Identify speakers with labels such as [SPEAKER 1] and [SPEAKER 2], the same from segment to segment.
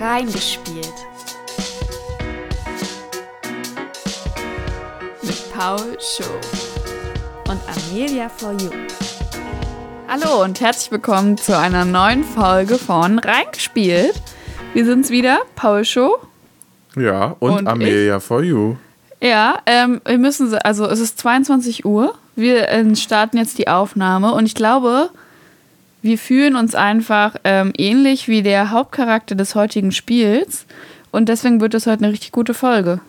[SPEAKER 1] Reingespielt. Mit Paul Show und Amelia for You. Hallo und herzlich willkommen zu einer neuen Folge von Reingespielt. Wir sind's wieder, Paul Show.
[SPEAKER 2] Ja, und,
[SPEAKER 1] Und
[SPEAKER 2] Amelia for you.
[SPEAKER 1] Ja, ähm, wir müssen, also es ist 22 Uhr. Wir äh, starten jetzt die Aufnahme und ich glaube, wir fühlen uns einfach ähm, ähnlich wie der Hauptcharakter des heutigen Spiels und deswegen wird es heute eine richtig gute Folge.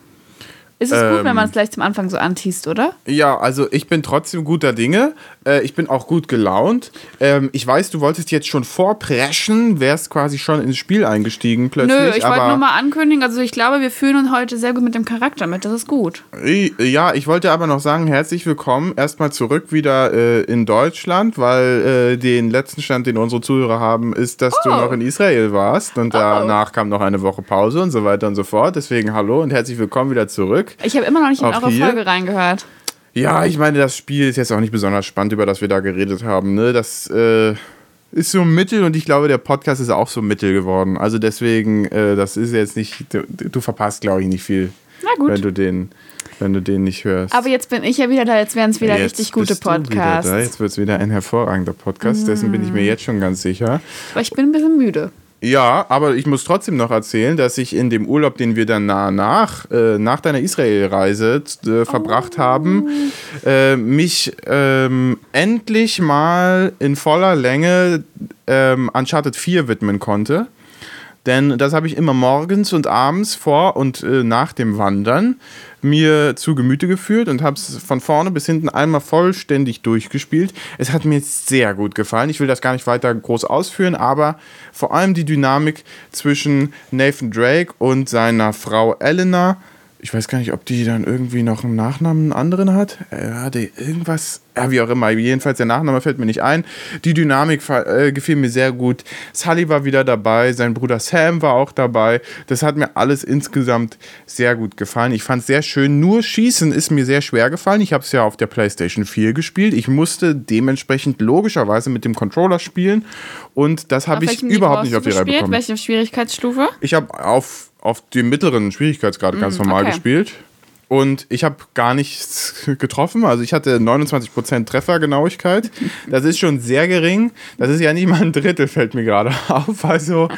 [SPEAKER 1] Ist es gut, wenn
[SPEAKER 2] Ähm.
[SPEAKER 1] man es gleich zum Anfang so anteast, oder?
[SPEAKER 2] Ja, also ich bin trotzdem guter Dinge. Äh, ich bin auch gut gelaunt. Ähm, ich weiß, du wolltest jetzt schon vorpreschen, wärst quasi schon ins Spiel eingestiegen plötzlich.
[SPEAKER 1] Nö, ich wollte nur mal ankündigen, also ich glaube, wir fühlen uns heute sehr gut mit dem Charakter mit, das ist gut.
[SPEAKER 2] Ja, ich wollte aber noch sagen, herzlich willkommen erstmal zurück wieder äh, in Deutschland, weil äh, den letzten Stand, den unsere Zuhörer haben, ist, dass du
[SPEAKER 1] Oh.
[SPEAKER 2] noch in Israel warst und danach kam noch eine Woche Pause und so weiter und so fort. Deswegen hallo und herzlich willkommen wieder zurück.
[SPEAKER 1] Ich habe immer noch nicht in eure
[SPEAKER 2] hier?
[SPEAKER 1] Folge reingehört.
[SPEAKER 2] Ja, ich meine, das Spiel ist jetzt auch nicht besonders spannend, über das wir da geredet haben. Ne? Das äh, ist so mittel und ich glaube, der Podcast ist auch so mittel geworden. Also deswegen, äh, das ist jetzt nicht, du, du verpasst, glaube ich, nicht viel, wenn du den, wenn du den nicht hörst.
[SPEAKER 1] Aber jetzt bin ich ja wieder da, jetzt werden es wieder
[SPEAKER 2] Jetzt
[SPEAKER 1] richtig gute Podcasts.
[SPEAKER 2] Jetzt wird es wieder ein hervorragender Podcast, dessen bin ich mir jetzt schon ganz sicher.
[SPEAKER 1] Aber ich bin ein bisschen müde.
[SPEAKER 2] Ja, aber ich muss trotzdem noch erzählen, dass ich in dem Urlaub, den wir dann nah nach, äh, nach deiner Israel-Reise äh, verbracht haben, äh, mich ähm, endlich mal in voller Länge ähm, Uncharted 4 widmen konnte. Denn das habe ich immer morgens und abends vor und äh, nach dem Wandern mir zu Gemüte geführt und habe es von vorne bis hinten einmal vollständig durchgespielt. Es hat mir sehr gut gefallen. Ich will das gar nicht weiter groß ausführen, aber vor allem die Dynamik zwischen Nathan Drake und seiner Frau Elena. Ich weiß gar nicht, ob die dann irgendwie noch einen Nachnamen einen anderen hat. Er hatte irgendwas, ja, wie auch immer. Jedenfalls der Nachname fällt mir nicht ein. Die Dynamik äh, gefiel mir sehr gut. Sully war wieder dabei, sein Bruder Sam war auch dabei. Das hat mir alles insgesamt sehr gut gefallen. Ich fand es sehr schön. Nur Schießen ist mir sehr schwer gefallen. Ich habe es ja auf der PlayStation 4 gespielt. Ich musste dementsprechend logischerweise mit dem Controller spielen. Und das habe ich überhaupt nicht auf die Reihe
[SPEAKER 1] gespielt?
[SPEAKER 2] bekommen.
[SPEAKER 1] Welche Schwierigkeitsstufe?
[SPEAKER 2] Ich habe auf, auf dem mittleren Schwierigkeitsgrad ganz normal
[SPEAKER 1] Mm, okay.
[SPEAKER 2] gespielt. Und ich habe gar nichts getroffen. Also ich hatte 29% Treffergenauigkeit. Das ist schon sehr gering. Das ist ja nicht mal ein Drittel, fällt mir gerade auf. Also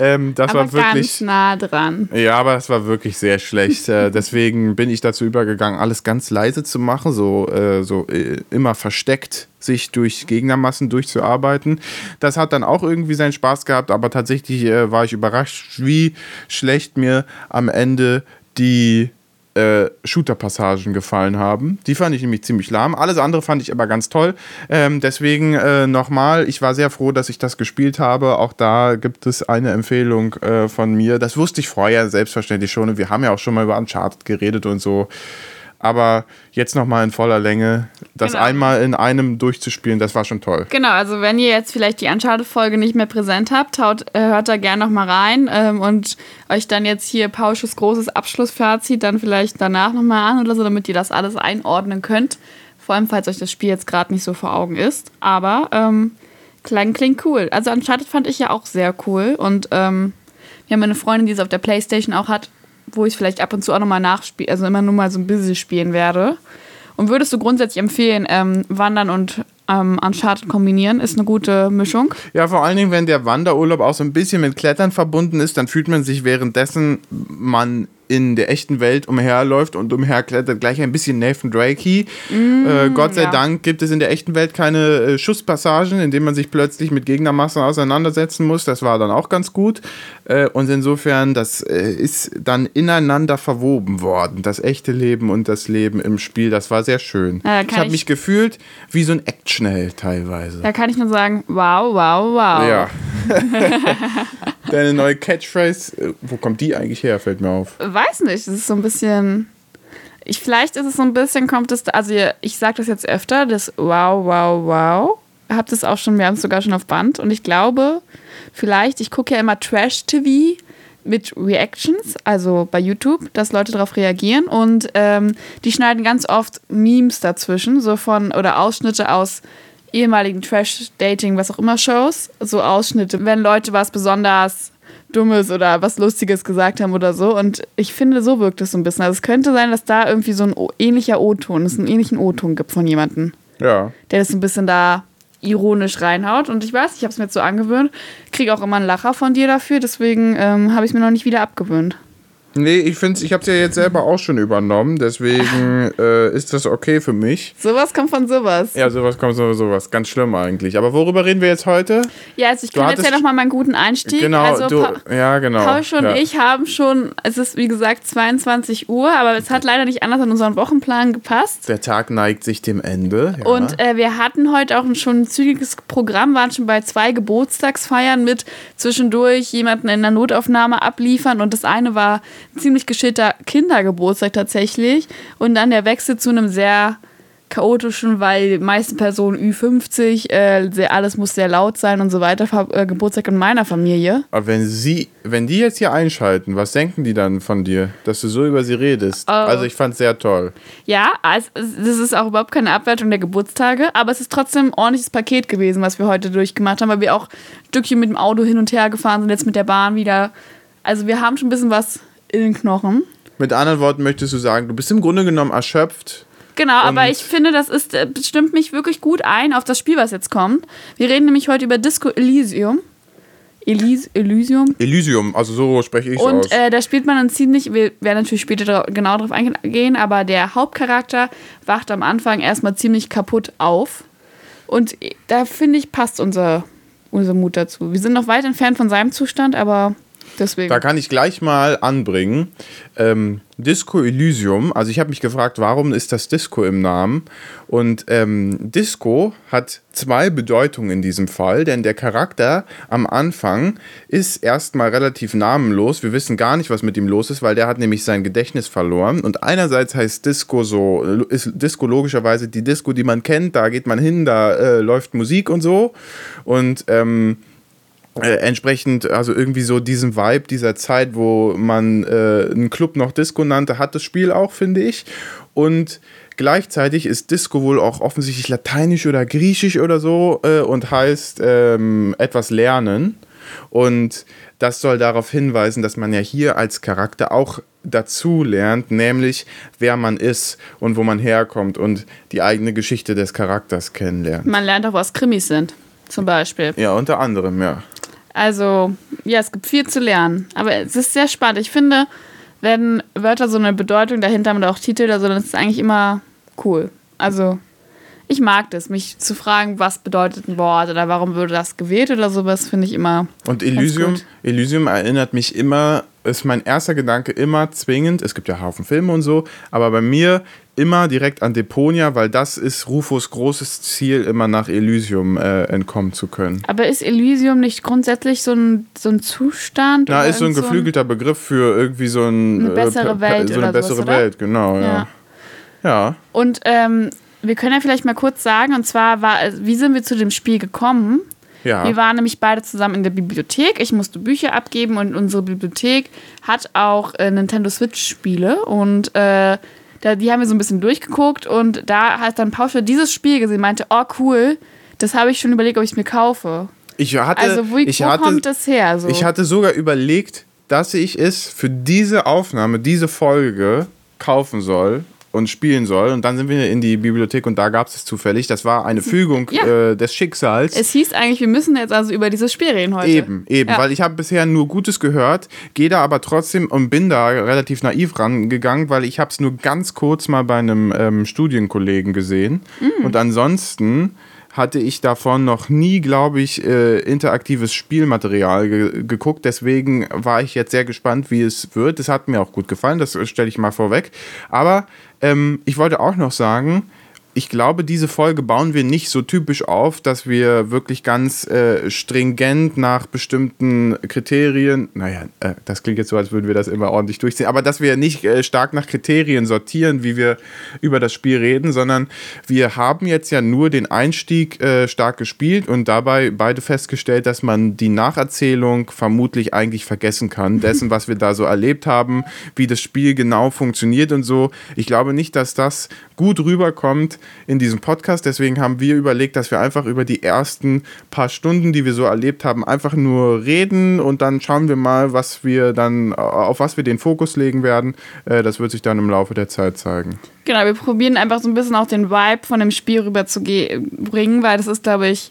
[SPEAKER 2] ähm, das
[SPEAKER 1] Aber
[SPEAKER 2] war wirklich...
[SPEAKER 1] ganz nah dran.
[SPEAKER 2] Ja, aber es war wirklich sehr schlecht. Äh, deswegen bin ich dazu übergegangen, alles ganz leise zu machen, so, äh, so äh, immer versteckt sich durch Gegnermassen durchzuarbeiten. Das hat dann auch irgendwie seinen Spaß gehabt, aber tatsächlich äh, war ich überrascht, wie schlecht mir am Ende die äh, Shooter-Passagen gefallen haben. Die fand ich nämlich ziemlich lahm. Alles andere fand ich aber ganz toll. Ähm, deswegen äh, nochmal, ich war sehr froh, dass ich das gespielt habe. Auch da gibt es eine Empfehlung äh, von mir. Das wusste ich vorher selbstverständlich schon. Und wir haben ja auch schon mal über Uncharted geredet und so. Aber jetzt nochmal in voller Länge, das
[SPEAKER 1] Genau.
[SPEAKER 2] einmal in einem durchzuspielen, das war schon toll.
[SPEAKER 1] Genau, also wenn ihr jetzt vielleicht die Uncharted-Folge nicht mehr präsent habt, haut, äh, hört da gerne nochmal rein ähm, und euch dann jetzt hier Pausches großes Abschlussfazit dann vielleicht danach nochmal an oder so, damit ihr das alles einordnen könnt. Vor allem, falls euch das Spiel jetzt gerade nicht so vor Augen ist. Aber ähm, klang, klingt cool. Also Uncharted fand ich ja auch sehr cool und ähm, wir haben eine Freundin, die es auf der Playstation auch hat, wo ich vielleicht ab und zu auch nochmal nachspiele, also immer nur mal so ein bisschen spielen werde. Und würdest du grundsätzlich empfehlen, ähm, Wandern und ähm, Uncharted kombinieren? Ist eine gute Mischung.
[SPEAKER 2] Ja, vor allen Dingen, wenn der Wanderurlaub auch so ein bisschen mit Klettern verbunden ist, dann fühlt man sich währenddessen man in der echten Welt umherläuft und umherklettert gleich ein bisschen Nathan Drakey. äh, Gott sei
[SPEAKER 1] ja.
[SPEAKER 2] Dank gibt es in der echten Welt keine äh, Schusspassagen, in denen man sich plötzlich mit Gegnermassen auseinandersetzen muss. Das war dann auch ganz gut. Äh, und insofern, das äh, ist dann ineinander verwoben worden. Das echte Leben und das Leben im Spiel, das war sehr schön. Ich habe
[SPEAKER 1] ich-
[SPEAKER 2] mich gefühlt wie so ein Actionheld teilweise.
[SPEAKER 1] Da kann ich nur sagen, wow, wow, wow.
[SPEAKER 2] Ja. Deine neue Catchphrase, äh, wo kommt die eigentlich her, fällt mir auf.
[SPEAKER 1] Weiß nicht, es ist so ein bisschen. Ich, vielleicht ist es so ein bisschen, kommt es, also ich sage das jetzt öfter, das wow, wow, wow. Habt es auch schon, wir haben es sogar schon auf Band. Und ich glaube, vielleicht, ich gucke ja immer Trash-TV mit Reactions, also bei YouTube, dass Leute darauf reagieren. Und ähm, die schneiden ganz oft Memes dazwischen, so von, oder Ausschnitte aus ehemaligen Trash-Dating, was auch immer Shows, so Ausschnitte, wenn Leute was besonders Dummes oder was Lustiges gesagt haben oder so. Und ich finde, so wirkt es so ein bisschen. Also es könnte sein, dass da irgendwie so ein ähnlicher O-Ton, es einen ähnlichen O-Ton gibt von jemandem.
[SPEAKER 2] Ja.
[SPEAKER 1] Der das ein bisschen da ironisch reinhaut. Und ich weiß, ich habe es mir jetzt so angewöhnt. Kriege auch immer einen Lacher von dir dafür. Deswegen ähm, habe ich es mir noch nicht wieder abgewöhnt.
[SPEAKER 2] Nee, ich finde ich habe es ja jetzt selber auch schon übernommen, deswegen äh, ist das okay für mich.
[SPEAKER 1] Sowas kommt von sowas.
[SPEAKER 2] Ja, sowas kommt von sowas. Ganz schlimm eigentlich. Aber worüber reden wir jetzt heute?
[SPEAKER 1] Ja, also ich kann jetzt ja nochmal meinen guten Einstieg.
[SPEAKER 2] Genau,
[SPEAKER 1] also
[SPEAKER 2] du,
[SPEAKER 1] Pa-
[SPEAKER 2] ja, genau.
[SPEAKER 1] Pausch und
[SPEAKER 2] ja.
[SPEAKER 1] ich haben schon, es ist wie gesagt 22 Uhr, aber es hat leider nicht anders an unseren Wochenplan gepasst.
[SPEAKER 2] Der Tag neigt sich dem Ende. Ja.
[SPEAKER 1] Und äh, wir hatten heute auch ein schon ein zügiges Programm, waren schon bei zwei Geburtstagsfeiern mit zwischendurch jemanden in der Notaufnahme abliefern und das eine war ziemlich geschilter Kindergeburtstag tatsächlich und dann der Wechsel zu einem sehr chaotischen, weil die meisten Personen Ü50, äh, sehr, alles muss sehr laut sein und so weiter, Ver- äh, Geburtstag in meiner Familie.
[SPEAKER 2] Aber wenn sie, wenn die jetzt hier einschalten, was denken die dann von dir, dass du so über sie redest?
[SPEAKER 1] Oh.
[SPEAKER 2] Also ich fand's sehr toll.
[SPEAKER 1] Ja, also, das ist auch überhaupt keine Abwertung der Geburtstage, aber es ist trotzdem ein ordentliches Paket gewesen, was wir heute durchgemacht haben, weil wir auch ein Stückchen mit dem Auto hin und her gefahren sind, jetzt mit der Bahn wieder. Also wir haben schon ein bisschen was in den Knochen.
[SPEAKER 2] Mit anderen Worten möchtest du sagen, du bist im Grunde genommen erschöpft.
[SPEAKER 1] Genau, aber ich finde, das ist, äh, stimmt mich wirklich gut ein auf das Spiel, was jetzt kommt. Wir reden nämlich heute über Disco Elysium. Elys Elysium.
[SPEAKER 2] Elysium, also so spreche ich aus.
[SPEAKER 1] Und äh, da spielt man dann ziemlich, wir werden natürlich später dra genau darauf eingehen, aber der Hauptcharakter wacht am Anfang erstmal ziemlich kaputt auf. Und da finde ich, passt unser, unser Mut dazu. Wir sind noch weit entfernt von seinem Zustand, aber deswegen.
[SPEAKER 2] Da kann ich gleich mal anbringen. Ähm, Disco Elysium, also ich habe mich gefragt, warum ist das Disco im Namen? Und ähm, Disco hat zwei Bedeutungen in diesem Fall, denn der Charakter am Anfang ist erstmal relativ namenlos. Wir wissen gar nicht, was mit ihm los ist, weil der hat nämlich sein Gedächtnis verloren. Und einerseits heißt Disco so, ist Disco logischerweise die Disco, die man kennt, da geht man hin, da äh, läuft Musik und so. Und ähm, äh, entsprechend, also irgendwie so diesen Vibe dieser Zeit, wo man äh, einen Club noch Disco nannte, hat das Spiel auch, finde ich. Und gleichzeitig ist Disco wohl auch offensichtlich lateinisch oder griechisch oder so äh, und heißt ähm, etwas lernen. Und das soll darauf hinweisen, dass man ja hier als Charakter auch dazu lernt, nämlich wer man ist und wo man herkommt und die eigene Geschichte des Charakters kennenlernt.
[SPEAKER 1] Man lernt auch, was Krimis sind, zum Beispiel.
[SPEAKER 2] Ja, unter anderem, ja.
[SPEAKER 1] Also, ja, es gibt viel zu lernen. Aber es ist sehr spannend. Ich finde, wenn Wörter so eine Bedeutung dahinter haben oder auch Titel oder so, dann ist es eigentlich immer cool. Also, ich mag das, mich zu fragen, was bedeutet ein Wort oder warum wurde das gewählt oder sowas, finde ich immer.
[SPEAKER 2] Und Elysium. Elysium erinnert mich immer, ist mein erster Gedanke immer zwingend, es gibt ja Haufen Filme und so, aber bei mir immer direkt an Deponia, weil das ist Rufus großes Ziel, immer nach Elysium äh, entkommen zu können.
[SPEAKER 1] Aber ist Elysium nicht grundsätzlich so ein, so ein Zustand?
[SPEAKER 2] Na,
[SPEAKER 1] oder
[SPEAKER 2] ist so ein geflügelter Begriff für irgendwie so ein,
[SPEAKER 1] Eine bessere
[SPEAKER 2] pe- pe-
[SPEAKER 1] Welt
[SPEAKER 2] so eine
[SPEAKER 1] oder
[SPEAKER 2] bessere
[SPEAKER 1] sowas, oder?
[SPEAKER 2] Welt, genau, ja.
[SPEAKER 1] Ja.
[SPEAKER 2] Ja.
[SPEAKER 1] Und ähm, wir können ja vielleicht mal kurz sagen, und zwar war, wie sind wir zu dem Spiel gekommen?
[SPEAKER 2] Ja.
[SPEAKER 1] Wir waren nämlich beide zusammen in der Bibliothek. Ich musste Bücher abgeben und unsere Bibliothek hat auch äh, Nintendo Switch-Spiele. Und äh, da, die haben wir so ein bisschen durchgeguckt. Und da hat dann Pausche dieses Spiel gesehen, meinte, oh cool, das habe ich schon überlegt, ob ich es mir kaufe.
[SPEAKER 2] Ich hatte,
[SPEAKER 1] Also wo,
[SPEAKER 2] ich
[SPEAKER 1] wo
[SPEAKER 2] hatte,
[SPEAKER 1] kommt das her? So?
[SPEAKER 2] Ich hatte sogar überlegt, dass ich es für diese Aufnahme, diese Folge kaufen soll und spielen soll. Und dann sind wir in die Bibliothek und da gab es es zufällig. Das war eine Fügung
[SPEAKER 1] Ja.
[SPEAKER 2] äh, des Schicksals.
[SPEAKER 1] es hieß eigentlich, wir müssen jetzt also über dieses Spiel reden heute.
[SPEAKER 2] Eben, eben,
[SPEAKER 1] Ja.
[SPEAKER 2] weil ich habe bisher nur Gutes gehört, gehe da aber trotzdem und bin da relativ naiv rangegangen, weil ich habe es nur ganz kurz mal bei einem ähm, Studienkollegen gesehen
[SPEAKER 1] Mm.
[SPEAKER 2] und ansonsten hatte ich davon noch nie, glaube ich, äh, interaktives Spielmaterial ge geguckt. Deswegen war ich jetzt sehr gespannt, wie es wird. Es hat mir auch gut gefallen, das stelle ich mal vorweg. Aber ähm, ich wollte auch noch sagen, ich glaube, diese Folge bauen wir nicht so typisch auf, dass wir wirklich ganz äh, stringent nach bestimmten Kriterien, naja, äh, das klingt jetzt so, als würden wir das immer ordentlich durchziehen, aber dass wir nicht äh, stark nach Kriterien sortieren, wie wir über das Spiel reden, sondern wir haben jetzt ja nur den Einstieg äh, stark gespielt und dabei beide festgestellt, dass man die Nacherzählung vermutlich eigentlich vergessen kann, dessen, was wir da so erlebt haben, wie das Spiel genau funktioniert und so. Ich glaube nicht, dass das gut rüberkommt, in diesem Podcast. Deswegen haben wir überlegt, dass wir einfach über die ersten paar Stunden, die wir so erlebt haben, einfach nur reden und dann schauen wir mal, was wir dann, auf was wir den Fokus legen werden. Äh, das wird sich dann im Laufe der Zeit zeigen.
[SPEAKER 1] Genau, wir probieren einfach so ein bisschen auch den Vibe von dem Spiel rüber zu bringen, weil das ist, glaube ich,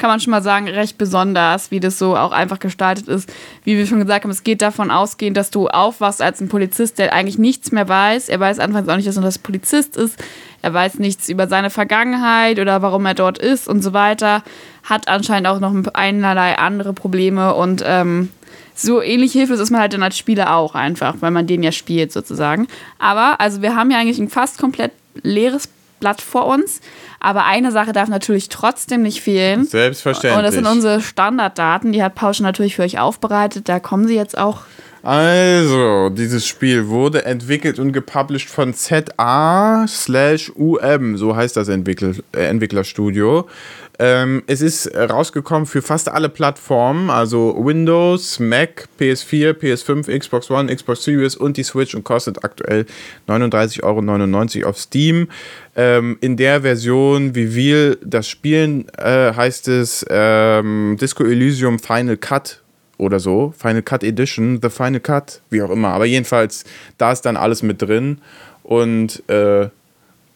[SPEAKER 1] kann man schon mal sagen, recht besonders, wie das so auch einfach gestaltet ist. Wie wir schon gesagt haben, es geht davon ausgehend, dass du aufwachst als ein Polizist, der eigentlich nichts mehr weiß. Er weiß anfangs auch nicht, dass er das Polizist ist. Er weiß nichts über seine Vergangenheit oder warum er dort ist und so weiter. Hat anscheinend auch noch einerlei andere Probleme und ähm, so ähnlich hilflos ist man halt dann als Spieler auch einfach, weil man den ja spielt sozusagen. Aber, also wir haben ja eigentlich ein fast komplett leeres Blatt vor uns. Aber eine Sache darf natürlich trotzdem nicht fehlen.
[SPEAKER 2] Selbstverständlich.
[SPEAKER 1] Und das sind unsere Standarddaten. Die hat Pausch natürlich für euch aufbereitet. Da kommen sie jetzt auch.
[SPEAKER 2] Also, dieses Spiel wurde entwickelt und gepublished von ZA slash UM, so heißt das Entwickler, äh, Entwicklerstudio. Ähm, es ist rausgekommen für fast alle Plattformen, also Windows, Mac, PS4, PS5, Xbox One, Xbox Series und die Switch und kostet aktuell 39,99 Euro auf Steam. Ähm, in der Version, wie wir das spielen, äh, heißt es ähm, Disco Elysium Final Cut oder so. Final Cut Edition, The Final Cut, wie auch immer. Aber jedenfalls, da ist dann alles mit drin. Und äh,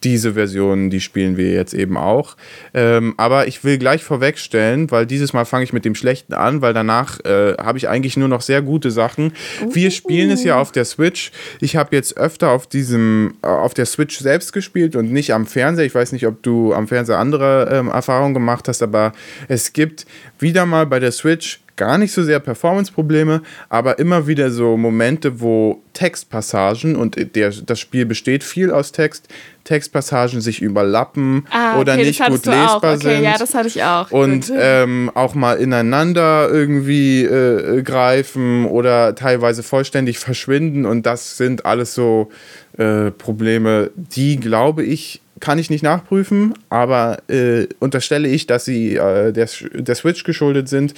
[SPEAKER 2] diese Version, die spielen wir jetzt eben auch. Ähm, aber ich will gleich vorwegstellen, weil dieses Mal fange ich mit dem Schlechten an, weil danach äh, habe ich eigentlich nur noch sehr gute Sachen. Wir spielen es ja auf der Switch. Ich habe jetzt öfter auf diesem, äh, auf der Switch selbst gespielt und nicht am Fernseher. Ich weiß nicht, ob du am Fernseher andere ähm, Erfahrungen gemacht hast, aber es gibt wieder mal bei der Switch gar nicht so sehr Performance-Probleme, aber immer wieder so Momente, wo Textpassagen und der, das Spiel besteht viel aus Text, Textpassagen sich überlappen ah, oder okay, nicht gut lesbar okay, sind.
[SPEAKER 1] Ja, das hatte ich auch.
[SPEAKER 2] Und ähm, auch mal ineinander irgendwie äh, greifen oder teilweise vollständig verschwinden. Und das sind alles so äh, Probleme, die, glaube ich, kann ich nicht nachprüfen, aber äh, unterstelle ich, dass sie äh, der, der Switch geschuldet sind.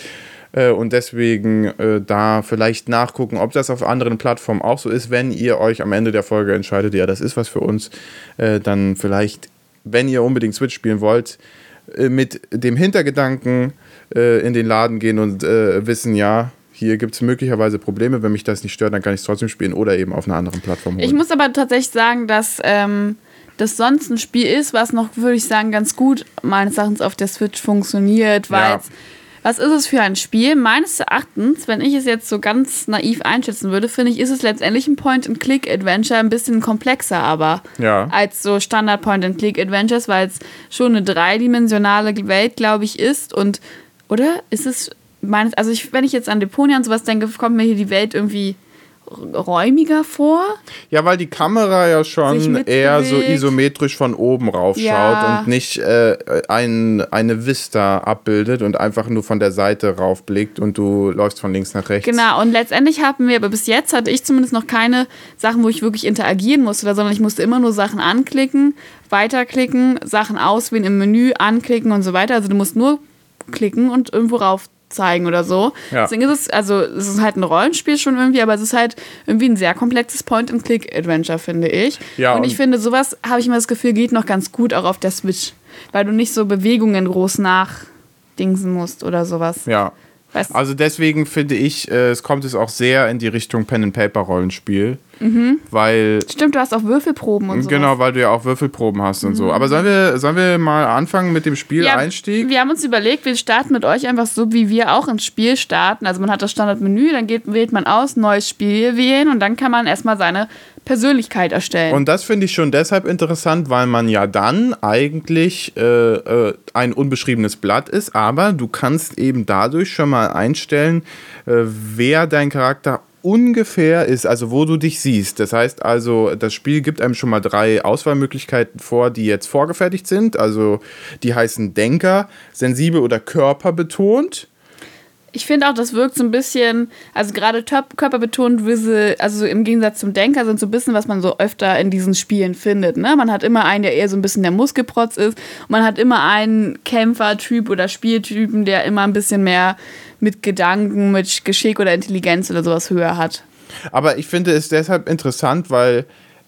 [SPEAKER 2] Äh, und deswegen äh, da vielleicht nachgucken, ob das auf anderen Plattformen auch so ist. Wenn ihr euch am Ende der Folge entscheidet, ja, das ist was für uns, äh, dann vielleicht, wenn ihr unbedingt Switch spielen wollt, äh, mit dem Hintergedanken in den Laden gehen und wissen, ja, hier gibt es möglicherweise Probleme. Wenn mich das nicht stört, dann kann ich es trotzdem spielen oder eben auf einer anderen Plattform holen.
[SPEAKER 1] Ich muss aber tatsächlich sagen, dass ähm, das sonst ein Spiel ist, was noch, würde ich sagen, ganz gut meines Erachtens auf der Switch funktioniert, weil ja. Was ist es für ein Spiel? Meines Erachtens, wenn ich es jetzt so ganz naiv einschätzen würde, finde ich, ist es letztendlich ein Point-and-Click-Adventure, ein bisschen komplexer aber
[SPEAKER 2] ja.
[SPEAKER 1] als so Standard-Point-and-Click-Adventures, weil es schon eine dreidimensionale Welt, glaube ich, ist. Und, oder? Ist es meines, also ich, wenn ich jetzt an Deponia und sowas denke, kommt mir hier die Welt irgendwie räumiger vor.
[SPEAKER 2] Ja, weil die Kamera ja schon eher so isometrisch von oben rauf ja. schaut und nicht äh, ein, eine Vista abbildet und einfach nur von der Seite raufblickt und du läufst von links nach rechts.
[SPEAKER 1] Genau, und letztendlich haben wir, aber bis jetzt hatte ich zumindest noch keine Sachen, wo ich wirklich interagieren musste, sondern ich musste immer nur Sachen anklicken, weiterklicken, Sachen auswählen im Menü, anklicken und so weiter. Also du musst nur klicken und irgendwo rauf zeigen oder so. Ja. Deswegen ist es, also es ist halt ein Rollenspiel schon irgendwie, aber es ist halt irgendwie ein sehr komplexes Point-and-Click-Adventure, finde ich. Ja, und, und ich finde, sowas, habe ich immer das Gefühl, geht noch ganz gut auch auf der Switch. Weil du nicht so Bewegungen groß nachdingsen musst oder sowas.
[SPEAKER 2] Ja. Weißt also deswegen finde ich, äh, es kommt es auch sehr in die Richtung Pen-and-Paper-Rollenspiel. Mhm. Weil.
[SPEAKER 1] Stimmt, du hast auch Würfelproben und so.
[SPEAKER 2] Genau, weil du ja auch Würfelproben hast und mhm. so. Aber sollen wir, sollen wir mal anfangen mit dem Spieleinstieg?
[SPEAKER 1] Ja, wir haben uns überlegt, wir starten mit euch einfach so, wie wir auch ins Spiel starten. Also man hat das Standardmenü, dann geht, wählt man aus, neues Spiel wählen und dann kann man erstmal seine Persönlichkeit erstellen.
[SPEAKER 2] Und das finde ich schon deshalb interessant, weil man ja dann eigentlich äh, äh, ein unbeschriebenes Blatt ist, aber du kannst eben dadurch schon mal einstellen, äh, wer dein Charakter ungefähr ist, also wo du dich siehst. Das heißt also, das Spiel gibt einem schon mal drei Auswahlmöglichkeiten vor, die jetzt vorgefertigt sind. Also die heißen Denker, sensibel oder körperbetont.
[SPEAKER 1] Ich finde auch, das wirkt so ein bisschen, also gerade körperbetont, also im Gegensatz zum Denker sind so ein bisschen, was man so öfter in diesen Spielen findet. Ne? Man hat immer einen, der eher so ein bisschen der Muskelprotz ist. Man hat immer einen Kämpfertyp oder Spieltypen, der immer ein bisschen mehr mit Gedanken, mit Geschick oder Intelligenz oder sowas höher hat.
[SPEAKER 2] Aber ich finde es deshalb interessant, weil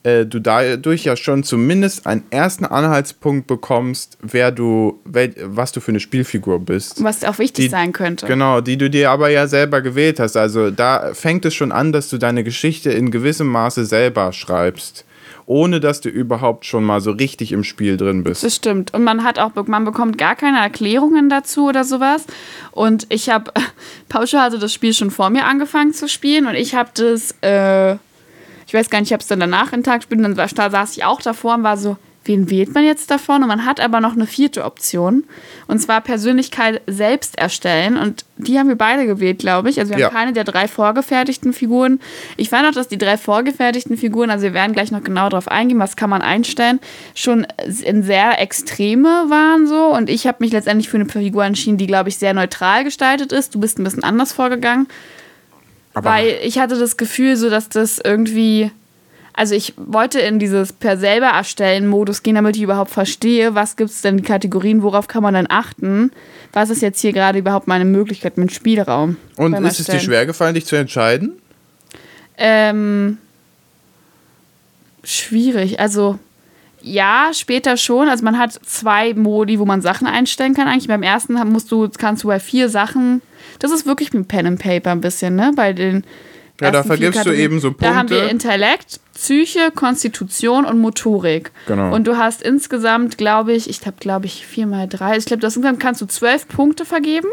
[SPEAKER 2] äh, du dadurch ja schon zumindest einen ersten Anhaltspunkt bekommst, wer du, wel, was du für eine Spielfigur bist.
[SPEAKER 1] Was auch wichtig
[SPEAKER 2] Die-
[SPEAKER 1] sein könnte.
[SPEAKER 2] Genau, die du dir aber ja selber gewählt hast. Also da fängt es schon an, dass du deine Geschichte in gewissem Maße selber schreibst. Ohne dass du überhaupt schon mal so richtig im Spiel drin bist.
[SPEAKER 1] Das stimmt. Und man hat auch, man bekommt gar keine Erklärungen dazu oder sowas. Und ich habe, Pausche hatte das Spiel schon vor mir angefangen zu spielen und ich habe das, äh, ich weiß gar nicht, ich habe es dann danach einen Tag gespielt und dann war- da saß ich auch davor und war so, wen wählt man jetzt davon? Und man hat aber noch eine vierte Option. Und zwar Persönlichkeit selbst erstellen. Und die haben wir beide gewählt, glaube ich. Also wir
[SPEAKER 2] Ja.
[SPEAKER 1] haben keine der drei vorgefertigten Figuren. Ich fand auch, dass die drei vorgefertigten Figuren, also wir werden gleich noch genau darauf eingehen, was kann man einstellen, schon in sehr Extreme waren so. Und ich habe mich letztendlich für eine Figur entschieden, die, glaube ich, sehr neutral gestaltet ist. Du bist ein bisschen anders vorgegangen.
[SPEAKER 2] Aber
[SPEAKER 1] Weil ich hatte das Gefühl, so dass das irgendwie. Also ich wollte in dieses per selber erstellen Modus gehen, damit ich überhaupt verstehe, was gibt es denn die Kategorien, worauf kann man dann achten? Was ist jetzt hier gerade überhaupt meine Möglichkeit mit Spielraum?
[SPEAKER 2] und ist es dir
[SPEAKER 1] Erstellen?
[SPEAKER 2] schwer gefallen, dich zu entscheiden?
[SPEAKER 1] Ähm, schwierig. Also ja, später schon. Also man hat zwei Modi, wo man Sachen einstellen kann. Eigentlich beim ersten musst du, kannst du bei vier Sachen. Das ist wirklich ein Pen and Paper ein bisschen, ne? Bei den
[SPEAKER 2] Ja, da vergibst du eben so
[SPEAKER 1] Da haben wir
[SPEAKER 2] Punkte.
[SPEAKER 1] Intellekt, Psyche, Konstitution und Motorik.
[SPEAKER 2] Genau.
[SPEAKER 1] Und du hast insgesamt, glaube ich, ich habe, glaube ich, vier mal drei. Ich glaube, das insgesamt kannst du zwölf Punkte vergeben.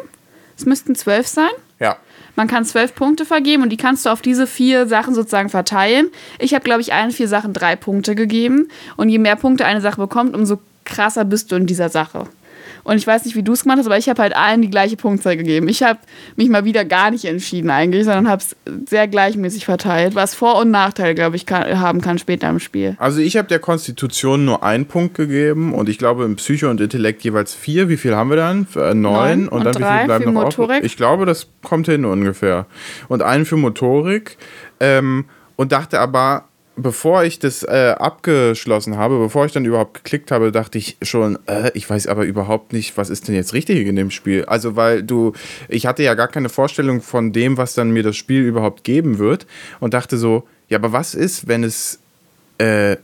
[SPEAKER 1] Es müssten zwölf sein.
[SPEAKER 2] Ja.
[SPEAKER 1] Man kann zwölf Punkte vergeben und die kannst du auf diese vier Sachen sozusagen verteilen. Ich habe, glaube ich, allen vier Sachen drei Punkte gegeben. Und je mehr Punkte eine Sache bekommt, umso krasser bist du in dieser Sache. Und ich weiß nicht, wie du es gemacht hast, aber ich habe halt allen die gleiche Punktzahl gegeben. Ich habe mich mal wieder gar nicht entschieden eigentlich, sondern habe es sehr gleichmäßig verteilt, was Vor- und Nachteile, glaube ich, kann, haben kann später im Spiel.
[SPEAKER 2] Also ich habe der Konstitution nur einen Punkt gegeben und ich glaube im Psycho und Intellekt jeweils vier. Wie viel haben wir dann? Äh, neun.
[SPEAKER 1] Neun
[SPEAKER 2] Und,
[SPEAKER 1] und
[SPEAKER 2] dann wie
[SPEAKER 1] drei
[SPEAKER 2] viel bleiben noch
[SPEAKER 1] Motorik?
[SPEAKER 2] auf? Ich glaube, das kommt hin ungefähr. Und einen für Motorik. Ähm, und dachte aber, bevor ich das äh, abgeschlossen habe, bevor ich dann überhaupt geklickt habe, dachte ich schon, äh, ich weiß aber überhaupt nicht, was ist denn jetzt richtig in dem Spiel. Also weil du, ich hatte ja gar keine Vorstellung von dem, was dann mir das Spiel überhaupt geben wird und dachte so, ja, aber was ist, wenn es äh,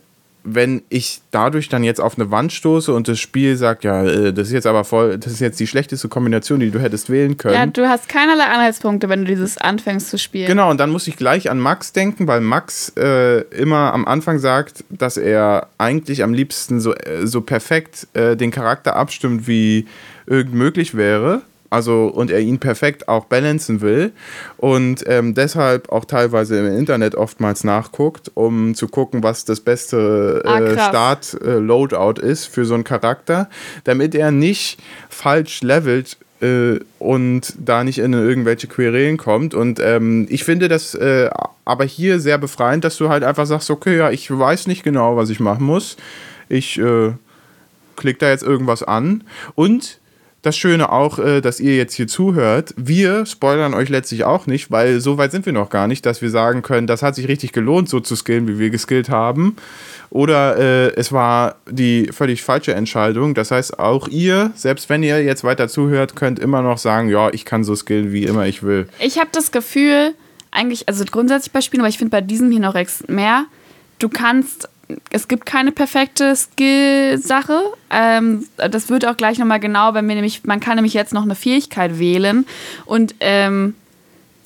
[SPEAKER 2] wenn ich dadurch dann jetzt auf eine Wand stoße und das Spiel sagt, ja, äh, das ist jetzt aber voll, das ist jetzt die schlechteste Kombination, die du hättest wählen können.
[SPEAKER 1] Ja, du hast keinerlei Anhaltspunkte, wenn du dieses anfängst zu spielen.
[SPEAKER 2] Genau, und dann muss ich gleich an Max denken, weil Max äh, immer am Anfang sagt, dass er eigentlich am liebsten so, äh, so perfekt äh, den Charakter abstimmt, wie irgend möglich wäre. Also, und er ihn perfekt auch balancen will. Und ähm, deshalb auch teilweise im Internet oftmals nachguckt, um zu gucken, was das beste
[SPEAKER 1] Ah,
[SPEAKER 2] äh,
[SPEAKER 1] krass.
[SPEAKER 2] Start-Loadout ist für so einen Charakter, damit er nicht falsch levelt äh, und da nicht in irgendwelche Querelen kommt. Und ähm, ich finde das äh, aber hier sehr befreiend, dass du halt einfach sagst, okay, ja, ich weiß nicht genau, was ich machen muss. Ich äh, klick da jetzt irgendwas an. Und das Schöne auch, äh, dass ihr jetzt hier zuhört, wir spoilern euch letztlich auch nicht, weil so weit sind wir noch gar nicht, dass wir sagen können, das hat sich richtig gelohnt, so zu skillen, wie wir geskillt haben. Oder äh, es war die völlig falsche Entscheidung. Das heißt, auch ihr, selbst wenn ihr jetzt weiter zuhört, könnt immer noch sagen, ja, ich kann so skillen, wie immer ich will.
[SPEAKER 1] Ich habe das Gefühl, eigentlich, also grundsätzlich bei Spielen, aber ich finde bei diesem hier noch mehr, du kannst, es gibt keine perfekte Skill-Sache. Ähm, das wird auch gleich nochmal genau, wenn wir nämlich, man kann nämlich jetzt noch eine Fähigkeit wählen und ähm,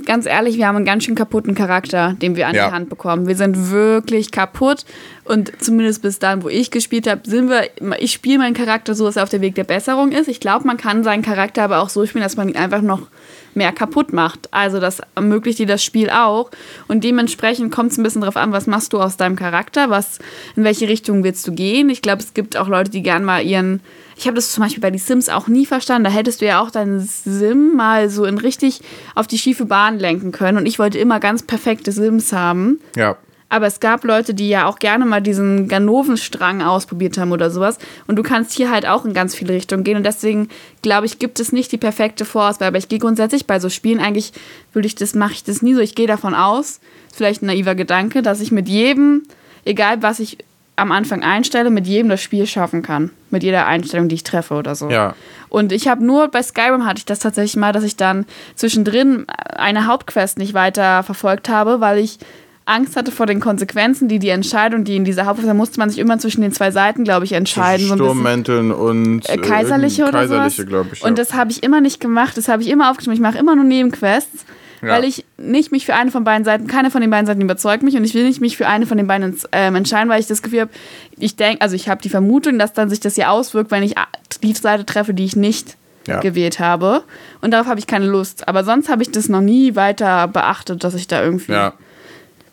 [SPEAKER 1] ganz ehrlich, wir haben einen ganz schön kaputten Charakter, den wir an
[SPEAKER 2] Ja.
[SPEAKER 1] die Hand bekommen. Wir sind wirklich kaputt und zumindest bis dann, wo ich gespielt habe, sind wir, ich spiele meinen Charakter so, dass er auf der Weg der Besserung ist. Ich glaube, man kann seinen Charakter aber auch so spielen, dass man ihn einfach noch mehr kaputt macht. Also das ermöglicht dir das Spiel auch und dementsprechend kommt es ein bisschen drauf an, was machst du aus deinem Charakter, was, in welche Richtung willst du gehen. Ich glaube, es gibt auch Leute, die gern mal ihren ich habe das zum Beispiel bei die Sims auch nie verstanden. Da hättest du ja auch deinen Sim mal so in richtig auf die schiefe Bahn lenken können. Und ich wollte immer ganz perfekte Sims haben.
[SPEAKER 2] Ja.
[SPEAKER 1] Aber es gab Leute, die ja auch gerne mal diesen Ganovenstrang ausprobiert haben oder sowas. Und du kannst hier halt auch in ganz viele Richtungen gehen. Und deswegen, glaube ich, gibt es nicht die perfekte Vorauswahl. Aber ich gehe grundsätzlich bei so Spielen eigentlich, würde ich das, mache ich das nie so. Ich gehe davon aus, ist vielleicht ein naiver Gedanke, dass ich mit jedem, egal was ich am Anfang einstelle, mit jedem das Spiel schaffen kann. Mit jeder Einstellung, die ich treffe oder so.
[SPEAKER 2] Ja.
[SPEAKER 1] Und ich habe nur bei Skyrim hatte ich das tatsächlich mal, dass ich dann zwischendrin eine Hauptquest nicht weiter verfolgt habe, weil ich Angst hatte vor den Konsequenzen, die die Entscheidung, die in dieser Hauptversammlung, musste man sich immer zwischen den zwei Seiten, glaube ich, entscheiden. So
[SPEAKER 2] Sturmmänteln und
[SPEAKER 1] äh, kaiserliche äh, oder
[SPEAKER 2] kaiserliche, glaube ich.
[SPEAKER 1] Ja. Und das habe ich immer nicht gemacht. Das habe ich immer aufgeschrieben. Ich mache immer nur Nebenquests, ja. weil ich nicht mich für eine von beiden Seiten, keine von den beiden Seiten überzeugt mich und ich will nicht mich für eine von den beiden ähm, entscheiden, weil ich das Gefühl habe, ich denke, also ich habe die Vermutung, dass dann sich das ja auswirkt, wenn ich die Seite treffe, die ich nicht ja. gewählt habe. Und darauf habe ich keine Lust. Aber sonst habe ich das noch nie weiter beachtet, dass ich da irgendwie. Ja.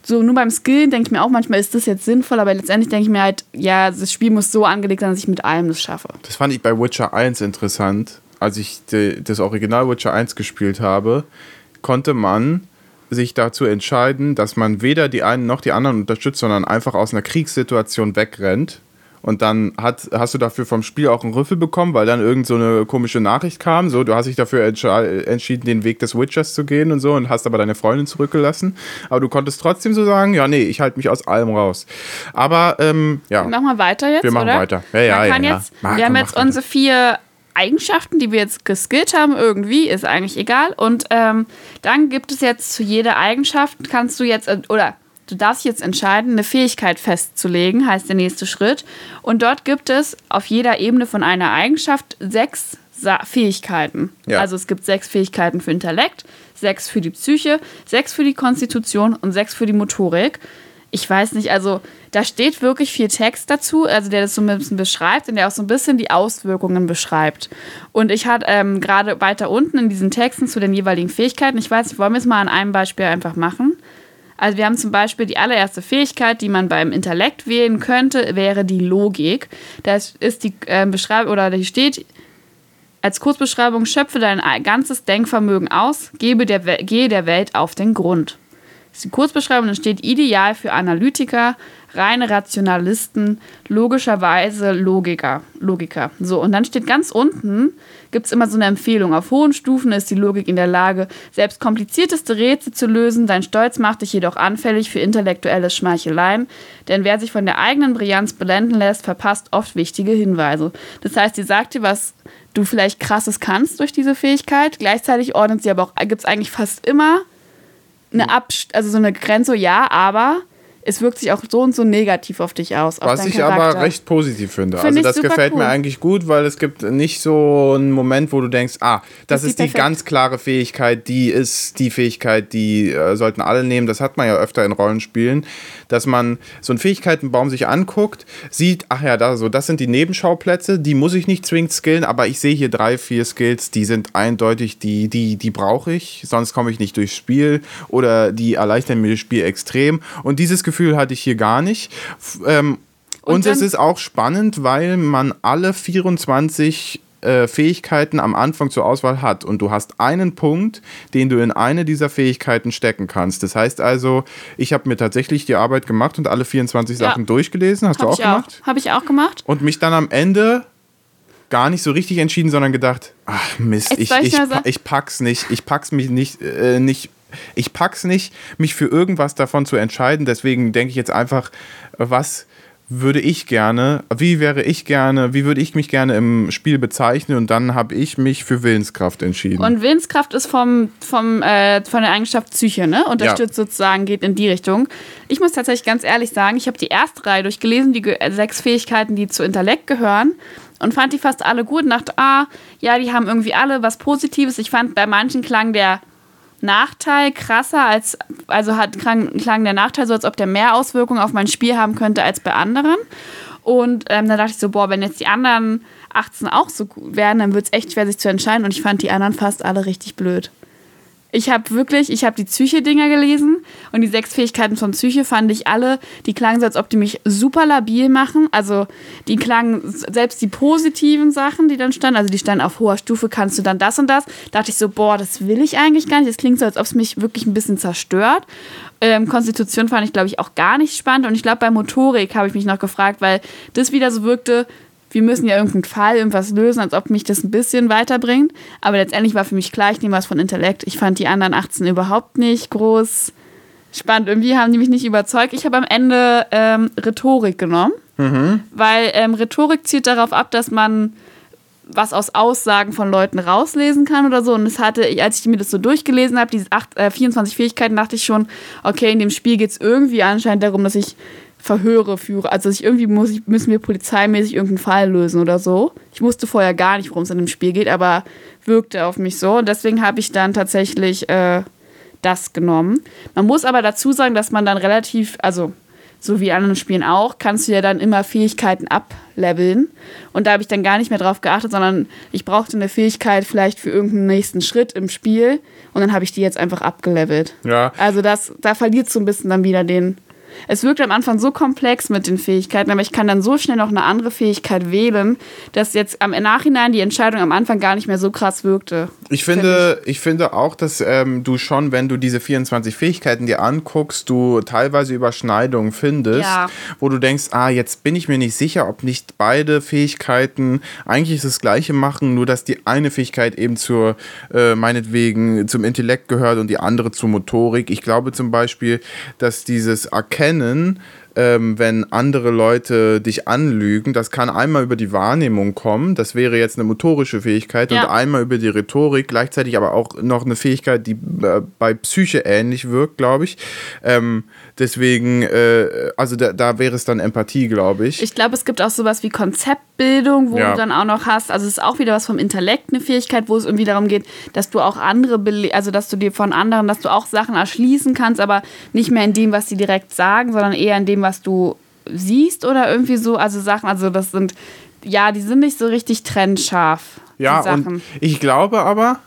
[SPEAKER 1] So, nur beim Skill denke ich mir auch manchmal, ist das jetzt sinnvoll, aber letztendlich denke ich mir halt, ja, das Spiel muss so angelegt sein, dass ich mit allem das schaffe.
[SPEAKER 2] Das fand ich bei Witcher 1 interessant. Als ich das Original Witcher 1 gespielt habe, konnte man sich dazu entscheiden, dass man weder die einen noch die anderen unterstützt, sondern einfach aus einer Kriegssituation wegrennt und dann hat, hast du dafür vom Spiel auch einen Rüffel bekommen, weil dann irgend so eine komische Nachricht kam. So, du hast dich dafür entschieden, den Weg des Witchers zu gehen und so und hast aber deine Freundin zurückgelassen. Aber du konntest trotzdem so sagen, ja, nee, ich halte mich aus allem raus. Aber ähm, ja.
[SPEAKER 1] Machen wir weiter jetzt.
[SPEAKER 2] Wir machen
[SPEAKER 1] oder?
[SPEAKER 2] weiter. Ja, ja, ja,
[SPEAKER 1] jetzt, ja. wir haben jetzt unsere vier Eigenschaften, die wir jetzt geskillt haben, irgendwie, ist eigentlich egal. Und ähm, dann gibt es jetzt zu jeder Eigenschaft, kannst du jetzt, oder Du darfst jetzt entscheiden, eine Fähigkeit festzulegen, heißt der nächste Schritt. Und dort gibt es auf jeder Ebene von einer Eigenschaft sechs Fähigkeiten. Ja. Also es gibt sechs Fähigkeiten für Intellekt, sechs für die Psyche, sechs für die Konstitution und sechs für die Motorik. Ich weiß nicht, also da steht wirklich viel Text dazu, also der das so ein bisschen beschreibt und der auch so ein bisschen die Auswirkungen beschreibt. Und ich hatte ähm, gerade weiter unten in diesen Texten zu den jeweiligen Fähigkeiten, ich weiß nicht, wollen wir es mal an einem Beispiel einfach machen? Also wir haben zum Beispiel die allererste Fähigkeit, die man beim Intellekt wählen könnte, wäre die Logik. Das ist die äh, Beschreibung, oder die steht als Kurzbeschreibung, schöpfe dein ganzes Denkvermögen aus, gebe der, gehe der Welt auf den Grund. Das ist die Kurzbeschreibung, das steht ideal für Analytiker, reine Rationalisten, logischerweise Logiker. Logiker. So, und dann steht ganz unten, gibt es immer so eine Empfehlung. Auf hohen Stufen ist die Logik in der Lage, selbst komplizierteste Rätsel zu lösen. Dein Stolz macht dich jedoch anfällig für intellektuelle Schmeicheleien, denn wer sich von der eigenen Brillanz blenden lässt, verpasst oft wichtige Hinweise. Das heißt, sie sagt dir, was du vielleicht krasses kannst durch diese Fähigkeit. Gleichzeitig ordnet sie aber auch, gibt es eigentlich fast immer eine Abst also so eine Grenze, ja, aber es wirkt sich auch so und so negativ auf dich aus. Auf
[SPEAKER 2] Was ich Charakter. aber recht positiv finde. Find also das gefällt cool. mir eigentlich gut, weil es gibt nicht so einen Moment, wo du denkst, ah, das, das ist die, die ganz klare Fähigkeit, die ist die Fähigkeit, die äh, sollten alle nehmen. Das hat man ja öfter in Rollenspielen, dass man so einen Fähigkeitenbaum sich anguckt, sieht, ach ja, da so, das sind die Nebenschauplätze, die muss ich nicht zwingend skillen, aber ich sehe hier drei, vier Skills, die sind eindeutig, die, die, die brauche ich, sonst komme ich nicht durchs Spiel oder die erleichtern mir das Spiel extrem. Und dieses Gefühl Gefühl hatte ich hier gar nicht. Ähm, und, und es ist auch spannend, weil man alle 24 äh, Fähigkeiten am Anfang zur Auswahl hat und du hast einen Punkt, den du in eine dieser Fähigkeiten stecken kannst. Das heißt also, ich habe mir tatsächlich die Arbeit gemacht und alle 24 ja. Sachen durchgelesen. Hast hab du auch gemacht?
[SPEAKER 1] Habe ich auch gemacht.
[SPEAKER 2] Und mich dann am Ende gar nicht so richtig entschieden, sondern gedacht, ach Mist, ich, ich, ich, ich, pack's nicht, ich pack's mich nicht, äh, nicht ich pack's nicht, mich für irgendwas davon zu entscheiden. Deswegen denke ich jetzt einfach, was würde ich gerne, wie wäre ich gerne, wie würde ich mich gerne im Spiel bezeichnen und dann habe ich mich für Willenskraft entschieden.
[SPEAKER 1] Und Willenskraft ist vom, vom, äh, von der Eigenschaft Psyche, ne? Unterstützt ja. sozusagen, geht in die Richtung. Ich muss tatsächlich ganz ehrlich sagen, ich habe die erste Reihe durchgelesen, die äh, sechs Fähigkeiten, die zu Intellekt gehören und fand die fast alle gut und dachte, ah, ja, die haben irgendwie alle was Positives. Ich fand, bei manchen klang der Nachteil krasser als, also hat klang, klang der Nachteil so, als ob der mehr Auswirkungen auf mein Spiel haben könnte als bei anderen. Und ähm, dann dachte ich so, boah, wenn jetzt die anderen 18 auch so gut werden, dann wird es echt schwer, sich zu entscheiden. Und ich fand die anderen fast alle richtig blöd. Ich habe wirklich, ich habe die Psyche-Dinger gelesen und die sechs Fähigkeiten von Psyche fand ich alle, die klangen so, als ob die mich super labil machen. Also die klangen, selbst die positiven Sachen, die dann standen, also die standen auf hoher Stufe, kannst du dann das und das. Da dachte ich so, boah, das will ich eigentlich gar nicht. Das klingt so, als ob es mich wirklich ein bisschen zerstört. Ähm, Konstitution fand ich, glaube ich, auch gar nicht spannend. Und ich glaube, bei Motorik habe ich mich noch gefragt, weil das wieder so wirkte, wir müssen ja irgendeinen Fall, irgendwas lösen, als ob mich das ein bisschen weiterbringt. Aber letztendlich war für mich klar, ich nehme was von Intellekt. Ich fand die anderen 18 überhaupt nicht groß spannend. Irgendwie haben die mich nicht überzeugt. Ich habe am Ende ähm, Rhetorik genommen, mhm. weil ähm, Rhetorik zielt darauf ab, dass man was aus Aussagen von Leuten rauslesen kann oder so. Und es hatte, als ich mir das so durchgelesen habe, diese acht, äh, 24 Fähigkeiten, dachte ich schon, okay, in dem Spiel geht es irgendwie anscheinend darum, dass ich Verhöre führe. Also ich irgendwie muss ich, müssen wir polizeimäßig irgendeinen Fall lösen oder so. Ich wusste vorher gar nicht, worum es in dem Spiel geht, aber wirkte auf mich so. Und deswegen habe ich dann tatsächlich äh, das genommen. Man muss aber dazu sagen, dass man dann relativ, also so wie in anderen Spielen auch, kannst du ja dann immer Fähigkeiten ableveln. Und da habe ich dann gar nicht mehr drauf geachtet, sondern ich brauchte eine Fähigkeit vielleicht für irgendeinen nächsten Schritt im Spiel. Und dann habe ich die jetzt einfach abgelevelt.
[SPEAKER 2] Ja.
[SPEAKER 1] Also das, da verliert so ein bisschen dann wieder den. Es wirkt am Anfang so komplex mit den Fähigkeiten, aber ich kann dann so schnell noch eine andere Fähigkeit wählen, dass jetzt am Nachhinein die Entscheidung am Anfang gar nicht mehr so krass wirkte.
[SPEAKER 2] Ich finde, ich finde auch, dass ähm, du schon, wenn du diese 24 Fähigkeiten dir anguckst, du teilweise Überschneidungen findest,
[SPEAKER 1] Ja.
[SPEAKER 2] wo du denkst, ah, jetzt bin ich mir nicht sicher, ob nicht beide Fähigkeiten eigentlich das Gleiche machen, nur dass die eine Fähigkeit eben zur, äh, meinetwegen, zum Intellekt gehört und die andere zur Motorik. Ich glaube zum Beispiel, dass dieses Erkennen, ähm, wenn andere Leute dich anlügen, das kann einmal über die Wahrnehmung kommen, das wäre jetzt eine motorische Fähigkeit
[SPEAKER 1] Ja.
[SPEAKER 2] und einmal über die Rhetorik, gleichzeitig aber auch noch eine Fähigkeit, die äh, bei Psyche ähnlich wirkt, glaube ich. Ähm, deswegen, äh, also da, da wäre es dann Empathie, glaube ich.
[SPEAKER 1] Ich glaube, es gibt auch sowas wie Konzeptbildung, wo
[SPEAKER 2] Ja.
[SPEAKER 1] du dann auch noch hast. Also es ist auch wieder was vom Intellekt, eine Fähigkeit, wo es irgendwie darum geht, dass du auch andere, also dass du dir von anderen, dass du auch Sachen erschließen kannst, aber nicht mehr in dem, was sie direkt sagen, sondern eher in dem, was du siehst oder irgendwie so. Also Sachen, also das sind, ja, die sind nicht so richtig trennscharf.
[SPEAKER 2] Ja, und ich glaube aber,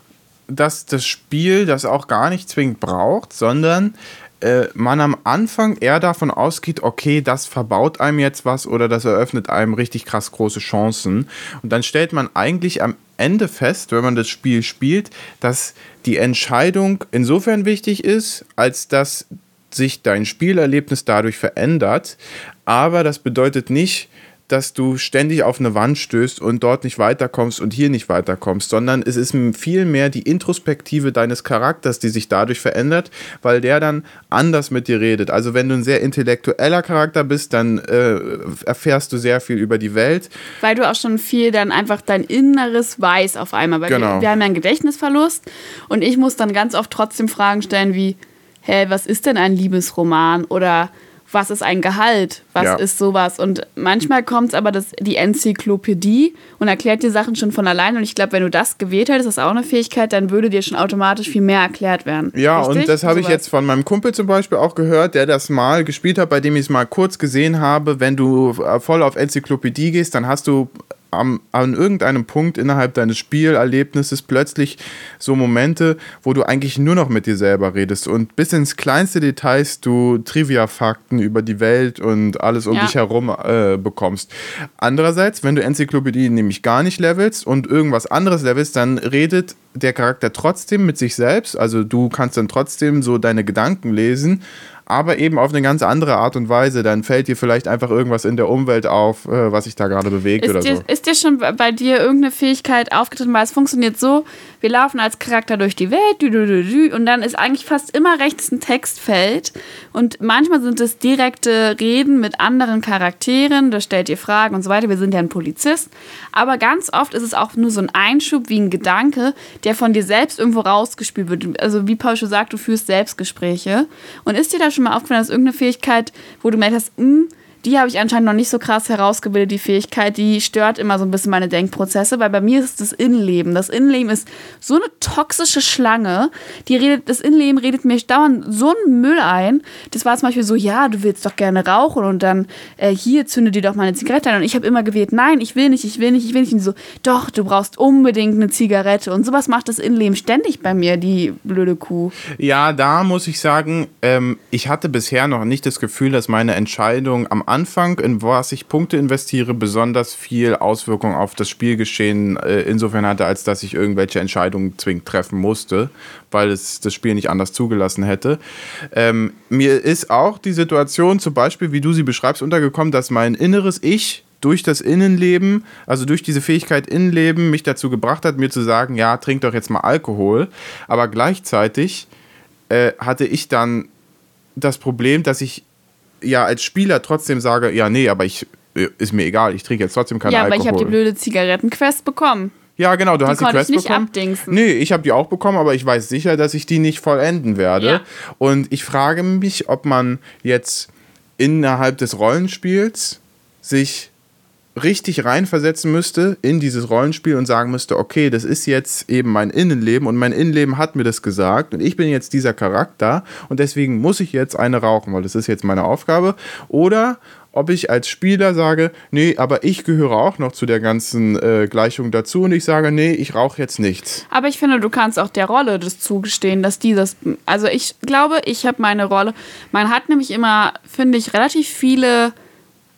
[SPEAKER 2] dass das Spiel das auch gar nicht zwingend braucht, sondern äh, man am Anfang eher davon ausgeht, okay, das verbaut einem jetzt was oder das eröffnet einem richtig krass große Chancen. Und dann stellt man eigentlich am Ende fest, wenn man das Spiel spielt, dass die Entscheidung insofern wichtig ist, als dass sich dein Spielerlebnis dadurch verändert. Aber das bedeutet nicht, dass du ständig auf eine Wand stößt und dort nicht weiterkommst und hier nicht weiterkommst, sondern es ist vielmehr die Introspektive deines Charakters, die sich dadurch verändert, weil der dann anders mit dir redet. Also wenn du ein sehr intellektueller Charakter bist, dann äh, erfährst du sehr viel über die Welt.
[SPEAKER 1] Weil du auch schon viel dann einfach dein Inneres weiß auf einmal. Weil
[SPEAKER 2] Genau.
[SPEAKER 1] wir, wir haben ja einen Gedächtnisverlust und ich muss dann ganz oft trotzdem Fragen stellen wie, hä, was ist denn ein Liebesroman? Oder was ist ein Gehalt? Was
[SPEAKER 2] Ja.
[SPEAKER 1] ist sowas? Und manchmal kommt es aber das, die Enzyklopädie und erklärt dir Sachen schon von allein. Und ich glaube, wenn du das gewählt hättest, das ist auch eine Fähigkeit, dann würde dir schon automatisch viel mehr erklärt werden.
[SPEAKER 2] Ja,
[SPEAKER 1] Richtig?
[SPEAKER 2] und das habe ich jetzt von meinem Kumpel zum Beispiel auch gehört, der das mal gespielt hat, bei dem ich es mal kurz gesehen habe. Wenn du äh, voll auf Enzyklopädie gehst, dann hast du am, an irgendeinem Punkt innerhalb deines Spielerlebnisses plötzlich so Momente, wo du eigentlich nur noch mit dir selber redest und bis ins kleinste Details du Trivia-Fakten über die Welt und alles um
[SPEAKER 1] Ja.
[SPEAKER 2] dich herum äh, bekommst. Andererseits, wenn du Enzyklopädie nämlich gar nicht levelst und irgendwas anderes levelst, dann redet der Charakter trotzdem mit sich selbst. Also du kannst dann trotzdem so deine Gedanken lesen, aber eben auf eine ganz andere Art und Weise. Dann fällt dir vielleicht einfach irgendwas in der Umwelt auf, äh, was sich da gerade bewegt oder
[SPEAKER 1] Ist dir,
[SPEAKER 2] so.
[SPEAKER 1] ist dir schon bei dir irgendeine Fähigkeit aufgetreten? Weil es funktioniert so, wir laufen als Charakter durch die Welt dü, dü, dü, und dann ist eigentlich fast immer rechts ein Textfeld und manchmal sind es direkte Reden mit anderen Charakteren, da stellt ihr Fragen und so weiter. Wir sind ja ein Polizist, aber ganz oft ist es auch nur so ein Einschub wie ein Gedanke, der von dir selbst irgendwo rausgespielt wird. Also wie Paul schon sagt, du führst Selbstgespräche. Und ist dir da schon mal aufgefallen, dass irgendeine Fähigkeit, wo du merkst, hm, die habe ich anscheinend noch nicht so krass herausgebildet, die Fähigkeit, die stört immer so ein bisschen meine Denkprozesse, weil bei mir ist das Innenleben. Das Innenleben ist so eine toxische Schlange, die redet, das Innenleben redet mir dauernd so einen Müll ein. Das war zum Beispiel so, ja, du willst doch gerne rauchen und dann äh, hier zünde dir doch mal eine Zigarette an. Und ich habe immer gewählt, nein, ich will nicht, ich will nicht, ich will nicht. Und so, doch, du brauchst unbedingt eine Zigarette. Und sowas macht das Innenleben ständig bei mir, die blöde Kuh.
[SPEAKER 2] Ja, da muss ich sagen, ähm, ich hatte bisher noch nicht das Gefühl, dass meine Entscheidung am Anfang, in was ich Punkte investiere, besonders viel Auswirkung auf das Spielgeschehen äh, insofern hatte, als dass ich irgendwelche Entscheidungen zwingend treffen musste, weil es das Spiel nicht anders zugelassen hätte. Ähm, mir ist auch die Situation, zum Beispiel, wie du sie beschreibst, untergekommen, dass mein inneres Ich durch das Innenleben, also durch diese Fähigkeit Innenleben, mich dazu gebracht hat, mir zu sagen, ja, trink doch jetzt mal Alkohol. Aber gleichzeitig äh, hatte ich dann das Problem, dass ich ja als Spieler trotzdem sage, ja, nee, aber ich ist mir egal, ich trinke jetzt trotzdem keinen
[SPEAKER 1] ja,
[SPEAKER 2] Alkohol.
[SPEAKER 1] aber ich habe die blöde Zigarettenquest bekommen.
[SPEAKER 2] Ja, genau, du
[SPEAKER 1] Die
[SPEAKER 2] hast die Quest
[SPEAKER 1] ich nicht
[SPEAKER 2] bekommen.
[SPEAKER 1] abdingsen.
[SPEAKER 2] Nee, ich habe die auch bekommen, aber ich weiß sicher, dass ich die nicht vollenden werde.
[SPEAKER 1] Ja.
[SPEAKER 2] Und ich frage mich, ob man jetzt innerhalb des Rollenspiels sich richtig reinversetzen müsste in dieses Rollenspiel und sagen müsste, okay, das ist jetzt eben mein Innenleben und mein Innenleben hat mir das gesagt und ich bin jetzt dieser Charakter und deswegen muss ich jetzt eine rauchen, weil das ist jetzt meine Aufgabe. Oder ob ich als Spieler sage, nee, aber ich gehöre auch noch zu der ganzen äh, Gleichung dazu und ich sage, nee, ich rauche jetzt nichts.
[SPEAKER 1] Aber ich finde, du kannst auch der Rolle das zugestehen, dass die das. Also ich glaube, ich habe meine Rolle. Man hat nämlich immer, finde ich, relativ viele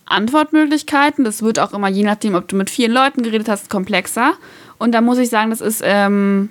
[SPEAKER 1] Antwortmöglichkeiten. Das wird auch immer, je nachdem, ob du mit vielen Leuten geredet hast, komplexer. Und da muss ich sagen, das ist ähm,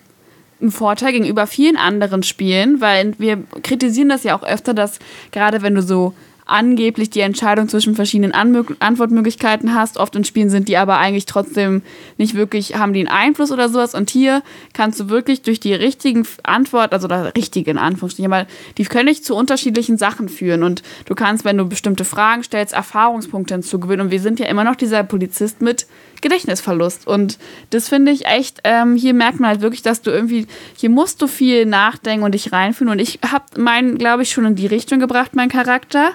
[SPEAKER 1] ein Vorteil gegenüber vielen anderen Spielen, weil wir kritisieren das ja auch öfter, dass gerade wenn du so angeblich die Entscheidung zwischen verschiedenen Anmög Antwortmöglichkeiten hast. Oft in Spielen sind die aber eigentlich trotzdem nicht wirklich, haben die einen Einfluss oder sowas. Und hier kannst du wirklich durch die richtigen Antwort, also oder richtige in Anführungsstrichen, aber die können dich zu unterschiedlichen Sachen führen. Und du kannst, wenn du bestimmte Fragen stellst, Erfahrungspunkte hinzugewinnen. Und wir sind ja immer noch dieser Polizist mit Gedächtnisverlust. Und das finde ich echt, ähm, hier merkt man halt wirklich, dass du irgendwie, hier musst du viel nachdenken und dich reinfühlen. Und ich habe meinen, glaube ich, schon in die Richtung gebracht, meinen Charakter,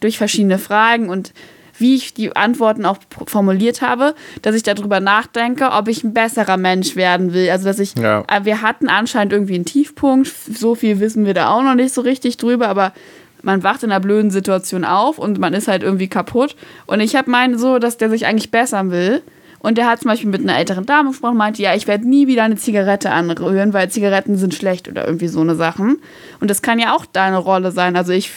[SPEAKER 1] durch verschiedene Fragen und wie ich die Antworten auch formuliert habe, dass ich darüber nachdenke, ob ich ein besserer Mensch werden will. Also, dass ich,
[SPEAKER 2] Ja.
[SPEAKER 1] äh, wir hatten anscheinend irgendwie einen Tiefpunkt, so viel wissen wir da auch noch nicht so richtig drüber, aber man wacht in einer blöden Situation auf und man ist halt irgendwie kaputt. Und ich habe meinen so, dass der sich eigentlich bessern will. Und der hat zum Beispiel mit einer älteren Dame gesprochen meinte, ja, ich werde nie wieder eine Zigarette anrühren, weil Zigaretten sind schlecht oder irgendwie so eine Sachen. Und das kann ja auch deine Rolle sein. Also ich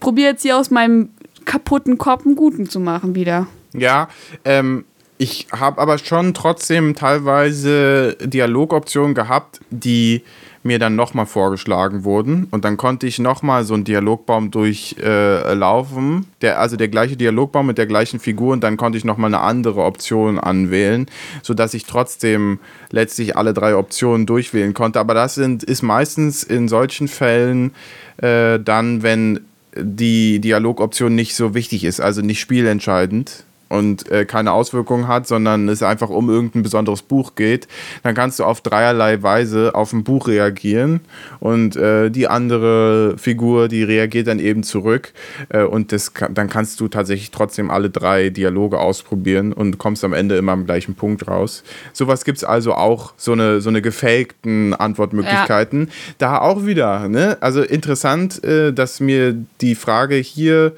[SPEAKER 1] probiere jetzt hier aus meinem kaputten Kopf einen guten zu machen wieder.
[SPEAKER 2] Ja, ähm, ich habe aber schon trotzdem teilweise Dialogoptionen gehabt, die mir dann nochmal vorgeschlagen wurden. Und dann konnte ich nochmal so einen Dialogbaum durchlaufen, äh, der, also der gleiche Dialogbaum mit der gleichen Figur. Und dann konnte ich nochmal eine andere Option anwählen, sodass ich trotzdem letztlich alle drei Optionen durchwählen konnte. Aber das sind, ist meistens in solchen Fällen äh, dann, wenn die Dialogoption nicht so wichtig ist, also nicht spielentscheidend und äh, keine Auswirkungen hat, sondern es einfach um irgendein besonderes Buch geht, dann kannst du auf dreierlei Weise auf ein Buch reagieren und äh, die andere Figur, die reagiert dann eben zurück äh, und das kann, dann kannst du tatsächlich trotzdem alle drei Dialoge ausprobieren und kommst am Ende immer am gleichen Punkt raus. Sowas gibt es also auch, so eine, so eine gefakten Antwortmöglichkeiten. Da auch wieder, ne? also interessant, äh, dass mir die Frage hier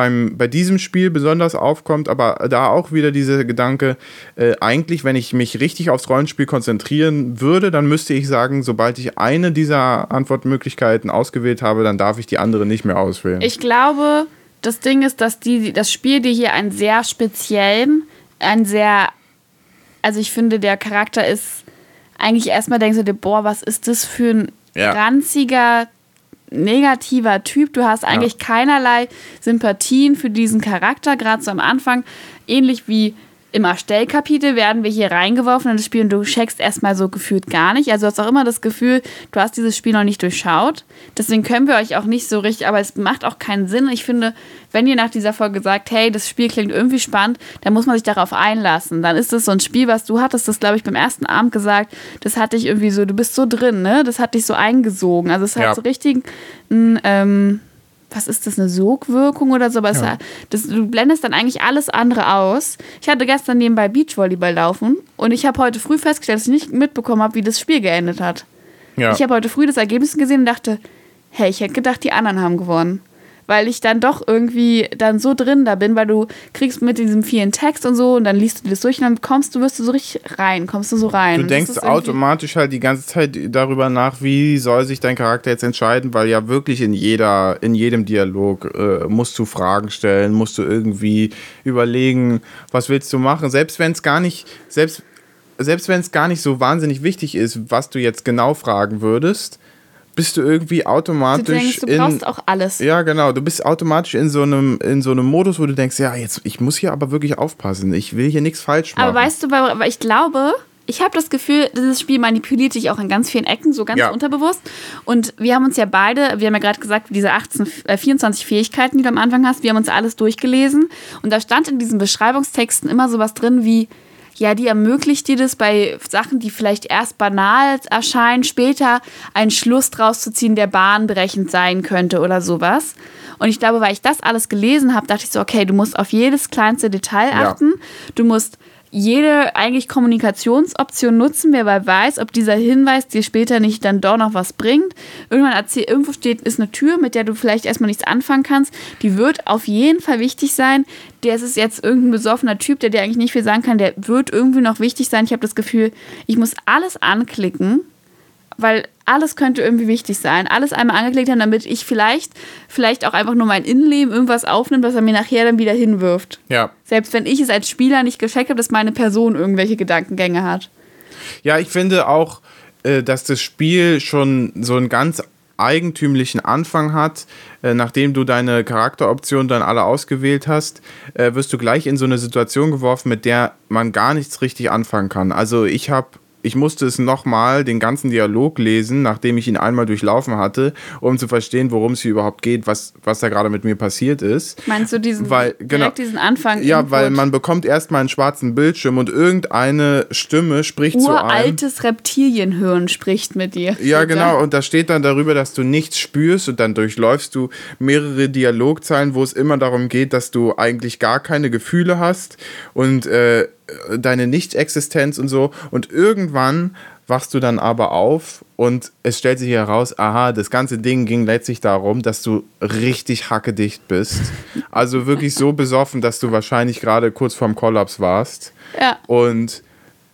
[SPEAKER 2] beim, bei diesem Spiel besonders aufkommt, aber da auch wieder dieser Gedanke, äh, eigentlich, wenn ich mich richtig aufs Rollenspiel konzentrieren würde, dann müsste ich sagen, sobald ich eine dieser Antwortmöglichkeiten ausgewählt habe, dann darf ich die andere nicht mehr auswählen.
[SPEAKER 1] Ich glaube, das Ding ist, dass die, das Spiel dir hier einen sehr speziellen, einen sehr, also ich finde, der Charakter ist eigentlich erstmal denkst du dir, boah, was ist das für ein
[SPEAKER 2] Ja.
[SPEAKER 1] ranziger, negativer Typ. Du hast eigentlich keinerlei Sympathien für diesen Charakter, gerade so am Anfang. Ähnlich wie im Erstellkapitel werden wir hier reingeworfen in das Spiel und du checkst erstmal so gefühlt gar nicht. Also du hast auch immer das Gefühl, du hast dieses Spiel noch nicht durchschaut. Deswegen können wir euch auch nicht so richtig, aber es macht auch keinen Sinn. Ich finde, wenn ihr nach dieser Folge sagt, hey, das Spiel klingt irgendwie spannend, dann muss man sich darauf einlassen. Dann ist das so ein Spiel, was du hattest, das glaube ich beim ersten Abend gesagt, das hat dich irgendwie so, du bist so drin, ne? Das hat dich so eingesogen. Also es hat
[SPEAKER 2] Ja.
[SPEAKER 1] so richtig ein, ähm, was ist das, eine Sogwirkung oder so? Aber
[SPEAKER 2] Ja.
[SPEAKER 1] das, du blendest dann eigentlich alles andere aus. Ich hatte gestern nebenbei Beachvolleyball laufen und ich habe heute früh festgestellt, dass ich nicht mitbekommen habe, wie das Spiel geendet hat.
[SPEAKER 2] ja.
[SPEAKER 1] Ich habe heute früh das Ergebnis gesehen und dachte, hey, ich hätte gedacht, die anderen haben gewonnen. Weil ich dann doch irgendwie dann so drin da bin, weil du kriegst mit diesem vielen Text und so und dann liest du das durch und dann kommst du, wirst du so richtig rein, kommst du so rein.
[SPEAKER 2] Du denkst automatisch halt die ganze Zeit darüber nach, wie soll sich dein Charakter jetzt entscheiden, weil ja wirklich in jeder, in jedem Dialog äh, musst du Fragen stellen, musst du irgendwie überlegen, was willst du machen, selbst wenn es gar nicht, selbst, selbst wenn es gar nicht so wahnsinnig wichtig ist, was du jetzt genau fragen würdest, bist du irgendwie
[SPEAKER 1] Du
[SPEAKER 2] automatisch
[SPEAKER 1] denkst, du
[SPEAKER 2] in,
[SPEAKER 1] brauchst auch alles.
[SPEAKER 2] ja, genau. Du bist automatisch in so einem in so einem Modus, wo du denkst, ja, jetzt ich muss hier aber wirklich aufpassen. Ich will hier nichts falsch machen.
[SPEAKER 1] Aber weißt du, weil weil ich glaube, ich habe das Gefühl, dieses Spiel manipuliert dich auch in ganz vielen Ecken, so ganz
[SPEAKER 2] Ja.
[SPEAKER 1] unterbewusst. Und wir haben uns ja beide, wir haben ja gerade gesagt, diese 18, äh, 24 Fähigkeiten, die du am Anfang hast, wir haben uns alles durchgelesen. Und da stand in diesen Beschreibungstexten immer sowas drin wie, ja, die ermöglicht dir das bei Sachen, die vielleicht erst banal erscheinen, später einen Schluss draus zu ziehen, der bahnbrechend sein könnte oder sowas. Und ich glaube, weil ich das alles gelesen habe, dachte ich so, okay, du musst auf jedes kleinste Detail
[SPEAKER 2] Ja.
[SPEAKER 1] achten. Du musst jede eigentlich Kommunikationsoption nutzen, wer weiß, ob dieser Hinweis dir später nicht dann doch noch was bringt. Irgendwann erzähl, irgendwo steht, ist eine Tür, mit der du vielleicht erstmal nichts anfangen kannst. Die wird auf jeden Fall wichtig sein. Der ist jetzt irgendein besoffener Typ, der dir eigentlich nicht viel sagen kann, der wird irgendwie noch wichtig sein. Ich habe das Gefühl, ich muss alles anklicken, weil alles könnte irgendwie wichtig sein. Alles einmal angeklickt haben, damit ich vielleicht, vielleicht auch einfach nur mein Innenleben irgendwas aufnimmt, was er mir nachher dann wieder hinwirft.
[SPEAKER 2] Ja.
[SPEAKER 1] Selbst wenn ich es als Spieler nicht gecheckt habe, dass meine Person irgendwelche Gedankengänge hat.
[SPEAKER 2] Ja, ich finde auch, äh, dass das Spiel schon so einen ganz eigentümlichen Anfang hat. Äh, nachdem du deine Charakteroptionen dann alle ausgewählt hast, äh, wirst du gleich in so eine Situation geworfen, mit der man gar nichts richtig anfangen kann. Also ich habe ich musste es nochmal, den ganzen Dialog lesen, nachdem ich ihn einmal durchlaufen hatte, um zu verstehen, worum es hier überhaupt geht, was, was da gerade mit mir passiert ist.
[SPEAKER 1] Meinst du diesen,
[SPEAKER 2] Weil-
[SPEAKER 1] direkt
[SPEAKER 2] genau.
[SPEAKER 1] diesen Anfang?
[SPEAKER 2] Ja,
[SPEAKER 1] Input?
[SPEAKER 2] weil man bekommt erstmal einen schwarzen Bildschirm und irgendeine Stimme spricht zu einem.
[SPEAKER 1] uraltes Reptilienhirn spricht mit dir.
[SPEAKER 2] Ja, genau. Und da steht dann darüber, dass du nichts spürst und dann durchläufst du mehrere Dialogzeilen, wo es immer darum geht, dass du eigentlich gar keine Gefühle hast und äh, deine Nichtexistenz und so. Und irgendwann wachst du dann aber auf und es stellt sich heraus, aha, das ganze Ding ging letztlich darum, dass du richtig hackedicht bist. Also wirklich so besoffen, dass du wahrscheinlich gerade kurz vorm Kollaps warst.
[SPEAKER 1] Ja.
[SPEAKER 2] Und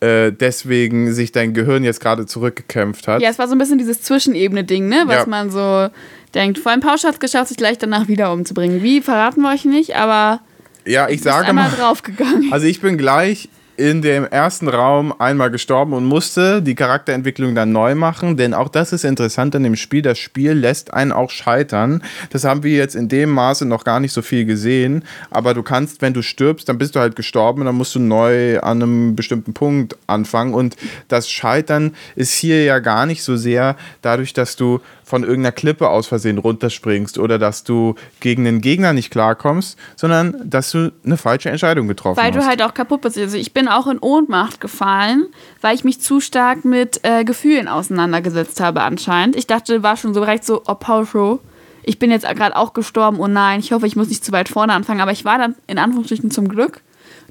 [SPEAKER 2] äh, deswegen sich dein Gehirn jetzt gerade zurückgekämpft hat.
[SPEAKER 1] Ja, es war so ein bisschen dieses Zwischenebene-Ding, ne? Was
[SPEAKER 2] Ja.
[SPEAKER 1] man so denkt. Vor allem Pausch hat es geschafft, sich gleich danach wieder umzubringen. Wie, verraten wir euch nicht, aber
[SPEAKER 2] Ja, ich sage mal,
[SPEAKER 1] draufgegangen.
[SPEAKER 2] also ich bin gleich in dem ersten Raum einmal gestorben und musste die Charakterentwicklung dann neu machen, denn auch das ist interessant an dem Spiel. Das Spiel lässt einen auch scheitern. Das haben wir jetzt in dem Maße noch gar nicht so viel gesehen, aber du kannst, wenn du stirbst, dann bist du halt gestorben und dann musst du neu an einem bestimmten Punkt anfangen und das Scheitern ist hier ja gar nicht so sehr dadurch, dass du von irgendeiner Klippe aus Versehen runterspringst oder dass du gegen einen Gegner nicht klarkommst, sondern dass du eine falsche Entscheidung getroffen
[SPEAKER 1] Weil
[SPEAKER 2] hast.
[SPEAKER 1] du halt auch kaputt bist. Also ich bin auch in Ohnmacht gefallen, weil ich mich zu stark mit äh, Gefühlen auseinandergesetzt habe anscheinend. Ich dachte, war schon so recht so, oh Paul Show, ich bin jetzt gerade auch gestorben, oh nein, ich hoffe, ich muss nicht zu weit vorne anfangen. Aber ich war dann in Anführungsstrichen zum Glück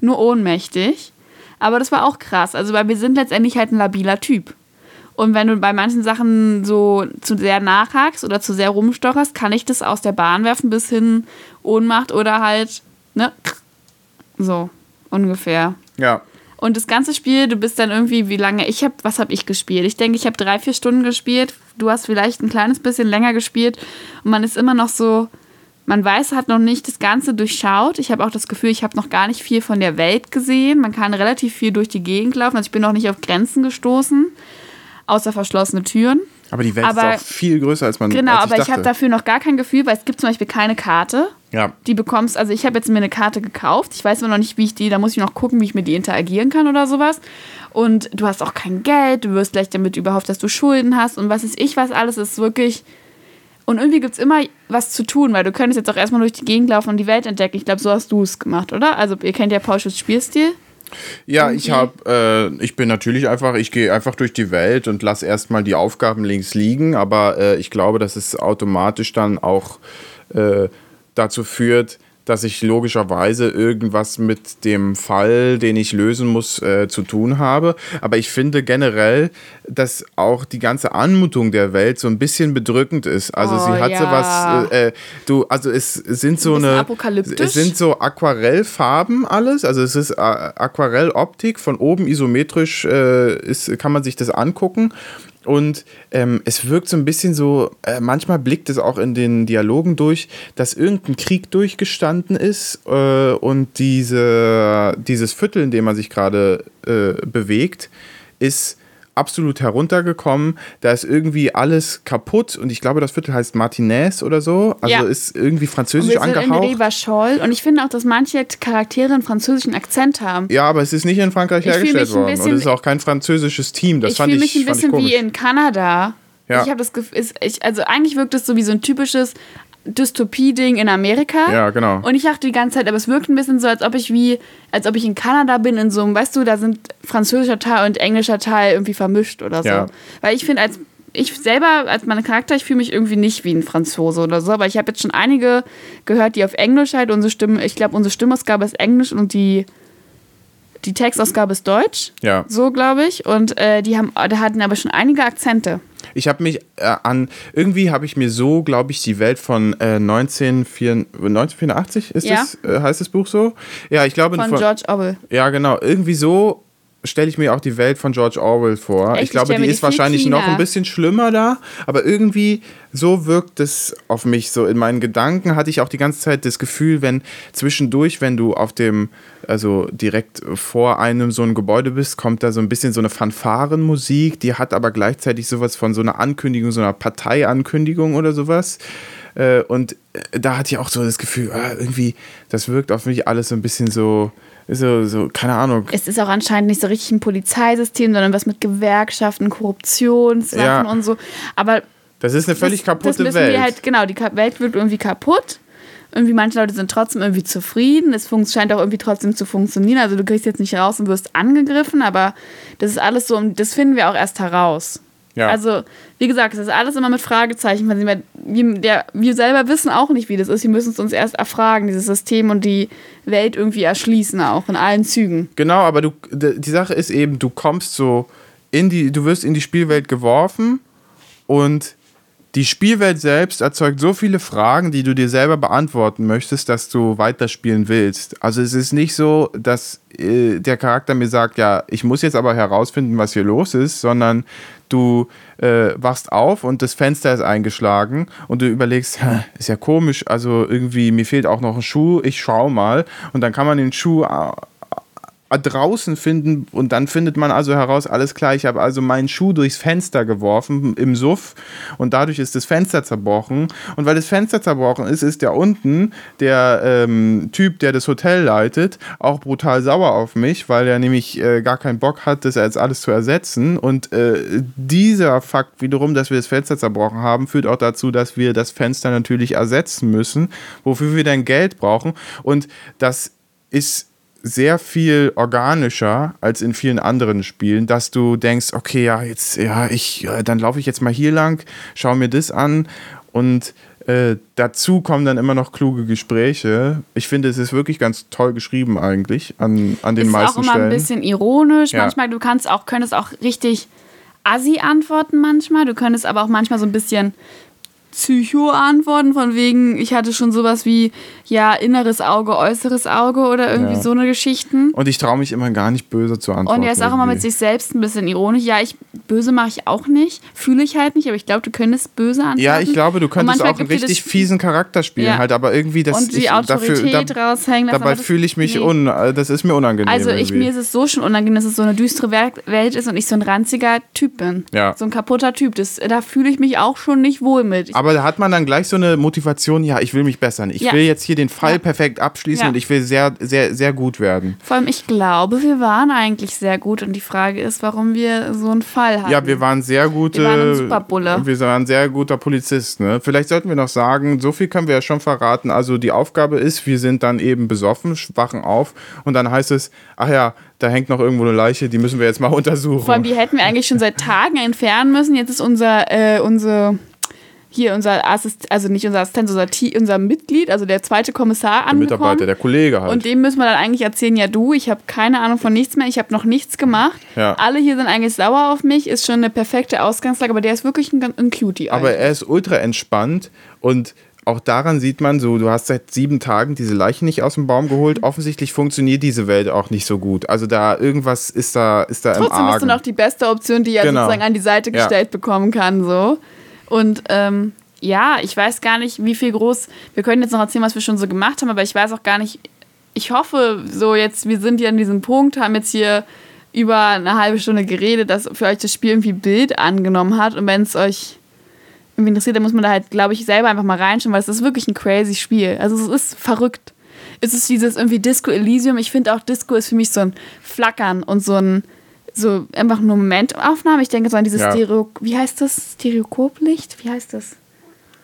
[SPEAKER 1] nur ohnmächtig. Aber das war auch krass, also weil wir sind letztendlich halt ein labiler Typ. Und wenn du bei manchen Sachen so zu sehr nachhakst oder zu sehr rumstocherst, kann ich das aus der Bahn werfen bis hin Ohnmacht oder halt, ne? So, ungefähr.
[SPEAKER 2] ja.
[SPEAKER 1] Und das ganze Spiel, du bist dann irgendwie, wie lange? Ich habe, was habe ich gespielt? Ich denke, ich habe drei, vier Stunden gespielt. Du hast vielleicht ein kleines bisschen länger gespielt. Und man ist immer noch so, man weiß, hat noch nicht das Ganze durchschaut. Ich habe auch das Gefühl, ich habe noch gar nicht viel von der Welt gesehen. Man kann relativ viel durch die Gegend laufen. Also ich bin noch nicht auf Grenzen gestoßen, außer verschlossene Türen.
[SPEAKER 2] Aber die Welt
[SPEAKER 1] Aber-
[SPEAKER 2] ist auch viel größer, als man
[SPEAKER 1] Genau,
[SPEAKER 2] als
[SPEAKER 1] aber ich
[SPEAKER 2] dachte.
[SPEAKER 1] habe dafür noch gar kein Gefühl, weil es gibt zum Beispiel keine Karte.
[SPEAKER 2] Ja.
[SPEAKER 1] Die bekommst, also ich habe jetzt mir eine Karte gekauft. Ich weiß aber noch nicht, wie ich die, da muss ich noch gucken, wie ich mit die interagieren kann oder sowas. Und du hast auch kein Geld, du wirst gleich damit überhaupt, dass du Schulden hast und was ist ich, was alles ist wirklich. Und irgendwie gibt es immer was zu tun, weil du könntest jetzt auch erstmal durch die Gegend laufen und die Welt entdecken. Ich glaube, so hast du es gemacht, oder? Also ihr kennt ja Pauschus Spielstil.
[SPEAKER 2] Ja, ich habe, äh, ich bin natürlich einfach, ich gehe einfach durch die Welt und lasse erstmal die Aufgaben links liegen, aber äh, ich glaube, dass es automatisch dann auch äh, dazu führt, dass ich logischerweise irgendwas mit dem Fall, den ich lösen muss, äh, zu tun habe. Aber ich finde generell, dass auch die ganze Anmutung der Welt so ein bisschen bedrückend ist. Also
[SPEAKER 1] Oh,
[SPEAKER 2] sie hat
[SPEAKER 1] ja.
[SPEAKER 2] sowas, äh, äh, du, also es sind so
[SPEAKER 1] Ein
[SPEAKER 2] eine,
[SPEAKER 1] apokalyptisch.
[SPEAKER 2] es sind so Aquarellfarben alles, also es ist äh, Aquarelloptik, von oben isometrisch äh, ist, kann man sich das angucken. Und ähm, es wirkt so ein bisschen so, äh, manchmal blickt es auch in den Dialogen durch, dass irgendein Krieg durchgestanden ist äh, und diese, dieses Viertel, in dem man sich gerade äh, bewegt, ist absolut heruntergekommen. Da ist irgendwie alles kaputt und ich glaube, das Viertel heißt Martinez oder so. Also
[SPEAKER 1] Ja.
[SPEAKER 2] ist irgendwie französisch
[SPEAKER 1] wir sind in
[SPEAKER 2] angehaucht.
[SPEAKER 1] Rivachol und ich finde auch, dass manche Charaktere einen französischen Akzent haben.
[SPEAKER 2] Ja, aber es ist nicht in Frankreich
[SPEAKER 1] Ich
[SPEAKER 2] hergestellt worden. Und
[SPEAKER 1] bisschen-
[SPEAKER 2] es ist auch kein französisches Team. Das
[SPEAKER 1] ich
[SPEAKER 2] fand
[SPEAKER 1] fühle
[SPEAKER 2] ich,
[SPEAKER 1] mich ein
[SPEAKER 2] ich
[SPEAKER 1] bisschen wie in Kanada.
[SPEAKER 2] Ja.
[SPEAKER 1] Ich habe das Gefühl, ist- ich, also eigentlich wirkt es so wie so ein typisches Dystopie-Ding in Amerika.
[SPEAKER 2] Ja, genau.
[SPEAKER 1] Und ich dachte die ganze Zeit, aber es wirkt ein bisschen so, als ob ich wie, als ob ich in Kanada bin, in so einem, weißt du, da sind französischer Teil und englischer Teil irgendwie vermischt oder so.
[SPEAKER 2] Ja.
[SPEAKER 1] Weil ich finde, als ich selber, als mein Charakter, ich fühle mich irgendwie nicht wie ein Franzose oder so, aber ich habe jetzt schon einige gehört, die auf Englisch halt unsere Stimme, ich glaube, unsere Stimmausgabe ist Englisch und die, die Textausgabe ist Deutsch.
[SPEAKER 2] Ja.
[SPEAKER 1] So, glaube ich. Und äh, die haben, da hatten aber schon einige Akzente.
[SPEAKER 2] Ich habe mich äh, an, irgendwie habe ich mir so, glaube ich, die Welt von äh, 1984, 1984 ist
[SPEAKER 1] Ja.
[SPEAKER 2] das, äh, heißt das Buch so? Ja, ich glaube,
[SPEAKER 1] Von George Orwell.
[SPEAKER 2] ja, genau, irgendwie so stelle ich mir auch die Welt von George Orwell vor.
[SPEAKER 1] Echt?
[SPEAKER 2] ich
[SPEAKER 1] Ich
[SPEAKER 2] glaube,
[SPEAKER 1] mir
[SPEAKER 2] die ist wahrscheinlich noch ein bisschen schlimmer da, aber irgendwie so wirkt es auf mich so. In meinen Gedanken hatte ich auch die ganze Zeit das Gefühl, wenn zwischendurch, wenn du auf dem, also direkt vor einem so ein Gebäude bist, kommt da so ein bisschen so eine Fanfarenmusik, die hat aber gleichzeitig sowas von so einer Ankündigung, so einer Parteiankündigung oder sowas. Äh, Und äh, da hatte ich auch so das Gefühl, ah, irgendwie, das wirkt auf mich alles so ein bisschen so, so, so keine Ahnung.
[SPEAKER 1] Es ist auch anscheinend nicht so richtig ein Polizeisystem, sondern was mit Gewerkschaften, Korruptionssachen
[SPEAKER 2] Ja.
[SPEAKER 1] und so. Aber
[SPEAKER 2] Das ist eine völlig
[SPEAKER 1] das,
[SPEAKER 2] kaputte
[SPEAKER 1] das
[SPEAKER 2] Welt.
[SPEAKER 1] Wir halt, genau, die Welt wird irgendwie kaputt. Irgendwie manche Leute sind trotzdem irgendwie zufrieden. Es scheint auch irgendwie trotzdem zu funktionieren. Also du kriegst jetzt nicht raus und wirst angegriffen, aber das ist alles so, das finden wir auch erst heraus.
[SPEAKER 2] Ja.
[SPEAKER 1] Also, wie gesagt, es ist alles immer mit Fragezeichen versehen. weil Wir, der, wir selber wissen auch nicht, wie das ist. Wir müssen es uns erst erfragen, dieses System und die Welt irgendwie erschließen, auch in allen Zügen.
[SPEAKER 2] Genau, aber du, die Sache ist eben, du kommst so in die, du wirst in die Spielwelt geworfen und die Spielwelt selbst erzeugt so viele Fragen, die du dir selber beantworten möchtest, dass du weiterspielen willst. Also es ist nicht so, dass äh, der Charakter mir sagt, ja, ich muss jetzt aber herausfinden, was hier los ist, sondern du äh, wachst auf und das Fenster ist eingeschlagen und du überlegst, "Hä, ist ja komisch, also irgendwie mir fehlt auch noch ein Schuh, ich schau mal. Und dann kann man den Schuh äh, draußen finden und dann findet man also heraus, alles klar, ich habe also meinen Schuh durchs Fenster geworfen im Suff und dadurch ist das Fenster zerbrochen. Und weil das Fenster zerbrochen ist, ist der unten, der ähm, Typ, der das Hotel leitet, auch brutal sauer auf mich, weil er nämlich äh, gar keinen Bock hat, das jetzt alles zu ersetzen. Und äh, dieser Fakt wiederum, dass wir das Fenster zerbrochen haben, führt auch dazu, dass wir das Fenster natürlich ersetzen müssen, wofür wir dann Geld brauchen. Und das ist sehr viel organischer als in vielen anderen Spielen, dass du denkst, okay, ja, jetzt, ja, ich, ja, dann laufe ich jetzt mal hier lang, schaue mir das an und äh, dazu kommen dann immer noch kluge Gespräche. Ich finde, es ist wirklich ganz toll geschrieben eigentlich an, an den
[SPEAKER 1] ist
[SPEAKER 2] meisten
[SPEAKER 1] auch immer
[SPEAKER 2] Stellen.
[SPEAKER 1] ein bisschen ironisch.
[SPEAKER 2] Ja.
[SPEAKER 1] Manchmal, du kannst auch, könntest auch richtig assi antworten manchmal. Du könntest aber auch manchmal so ein bisschen Psycho antworten, von wegen, ich hatte schon sowas wie, ja, inneres Auge, äußeres Auge oder irgendwie
[SPEAKER 2] Ja.
[SPEAKER 1] so eine Geschichten.
[SPEAKER 2] und ich traue mich immer gar nicht böse zu antworten.
[SPEAKER 1] Und er ist auch immer mit sich selbst ein bisschen ironisch. Ja, ich böse mache ich auch nicht, fühle ich halt nicht, aber ich glaube, du könntest böse antworten.
[SPEAKER 2] Ja, ich glaube, du könntest auch einen richtig fiesen Charakter spielen,
[SPEAKER 1] Ja.
[SPEAKER 2] halt, aber irgendwie das
[SPEAKER 1] und die
[SPEAKER 2] ich,
[SPEAKER 1] Autorität
[SPEAKER 2] dafür,
[SPEAKER 1] raushängen. lassen,
[SPEAKER 2] Dabei fühle ich mich
[SPEAKER 1] nee.
[SPEAKER 2] un, äh, das ist mir unangenehm.
[SPEAKER 1] Also ich, mir ist es so schon unangenehm, dass es so eine düstere Wel- Welt ist und ich so ein ranziger Typ bin.
[SPEAKER 2] Ja.
[SPEAKER 1] So ein kaputter Typ. Das, da fühle ich mich auch schon nicht wohl mit. Ich,
[SPEAKER 2] Aber da hat man dann gleich so eine Motivation, ja, ich will mich bessern. Ich
[SPEAKER 1] Ja.
[SPEAKER 2] will jetzt hier den Fall
[SPEAKER 1] Ja.
[SPEAKER 2] perfekt abschließen
[SPEAKER 1] Ja.
[SPEAKER 2] und ich will sehr, sehr, sehr gut werden.
[SPEAKER 1] vor allem, ich glaube, wir waren eigentlich sehr gut und die Frage ist, warum wir so einen Fall hatten.
[SPEAKER 2] Ja, wir waren sehr gute.
[SPEAKER 1] Wir waren ein Superbulle.
[SPEAKER 2] Wir waren ein sehr guter Polizist. Ne? Vielleicht sollten wir noch sagen, so viel können wir ja schon verraten. Also die Aufgabe ist, wir sind dann eben besoffen, wachen auf und dann heißt es, ach ja, da hängt noch irgendwo eine Leiche, die müssen wir jetzt mal untersuchen.
[SPEAKER 1] Vor allem, die hätten wir eigentlich schon seit Tagen entfernen müssen. Jetzt ist unser, äh, unsere, hier unser Assistent, also nicht unser Assistent, unser, T- unser Mitglied, also der zweite Kommissar
[SPEAKER 2] der
[SPEAKER 1] angekommen.
[SPEAKER 2] Mitarbeiter, der Kollege halt.
[SPEAKER 1] Und dem müssen wir dann eigentlich erzählen, ja du, ich habe keine Ahnung von nichts mehr, ich habe noch nichts gemacht.
[SPEAKER 2] Ja.
[SPEAKER 1] Alle hier sind eigentlich sauer auf mich, ist schon eine perfekte Ausgangslage, aber der ist wirklich ein, ein Cutie.
[SPEAKER 2] Aber
[SPEAKER 1] eigentlich.
[SPEAKER 2] er ist ultra entspannt und auch daran sieht man so, du hast seit sieben Tagen diese Leiche nicht aus dem Baum geholt. Offensichtlich funktioniert diese Welt auch nicht so gut. Also da irgendwas ist da, ist da im
[SPEAKER 1] Trotzdem bist du
[SPEAKER 2] Argen.
[SPEAKER 1] noch die beste Option, die er
[SPEAKER 2] Genau.
[SPEAKER 1] sozusagen an die Seite
[SPEAKER 2] Ja.
[SPEAKER 1] gestellt bekommen kann. So. Und ähm, ja, ich weiß gar nicht, wie viel groß. Wir können jetzt noch erzählen, was wir schon so gemacht haben, aber ich weiß auch gar nicht. Ich hoffe, so jetzt, wir sind ja an diesem Punkt, haben jetzt hier über eine halbe Stunde geredet, dass für euch das Spiel irgendwie Bild angenommen hat. Und wenn es euch irgendwie interessiert, dann muss man da halt, glaube ich, selber einfach mal reinschauen, weil es ist wirklich ein crazy Spiel. Also es ist verrückt. Es ist dieses irgendwie Disco Elysium. Ich finde auch Disco ist für mich so ein Flackern und so ein so einfach nur Momentaufnahme. Ich denke so an dieses
[SPEAKER 2] Ja.
[SPEAKER 1] Stereo, wie heißt das? Stereoskoplicht? Wie heißt das?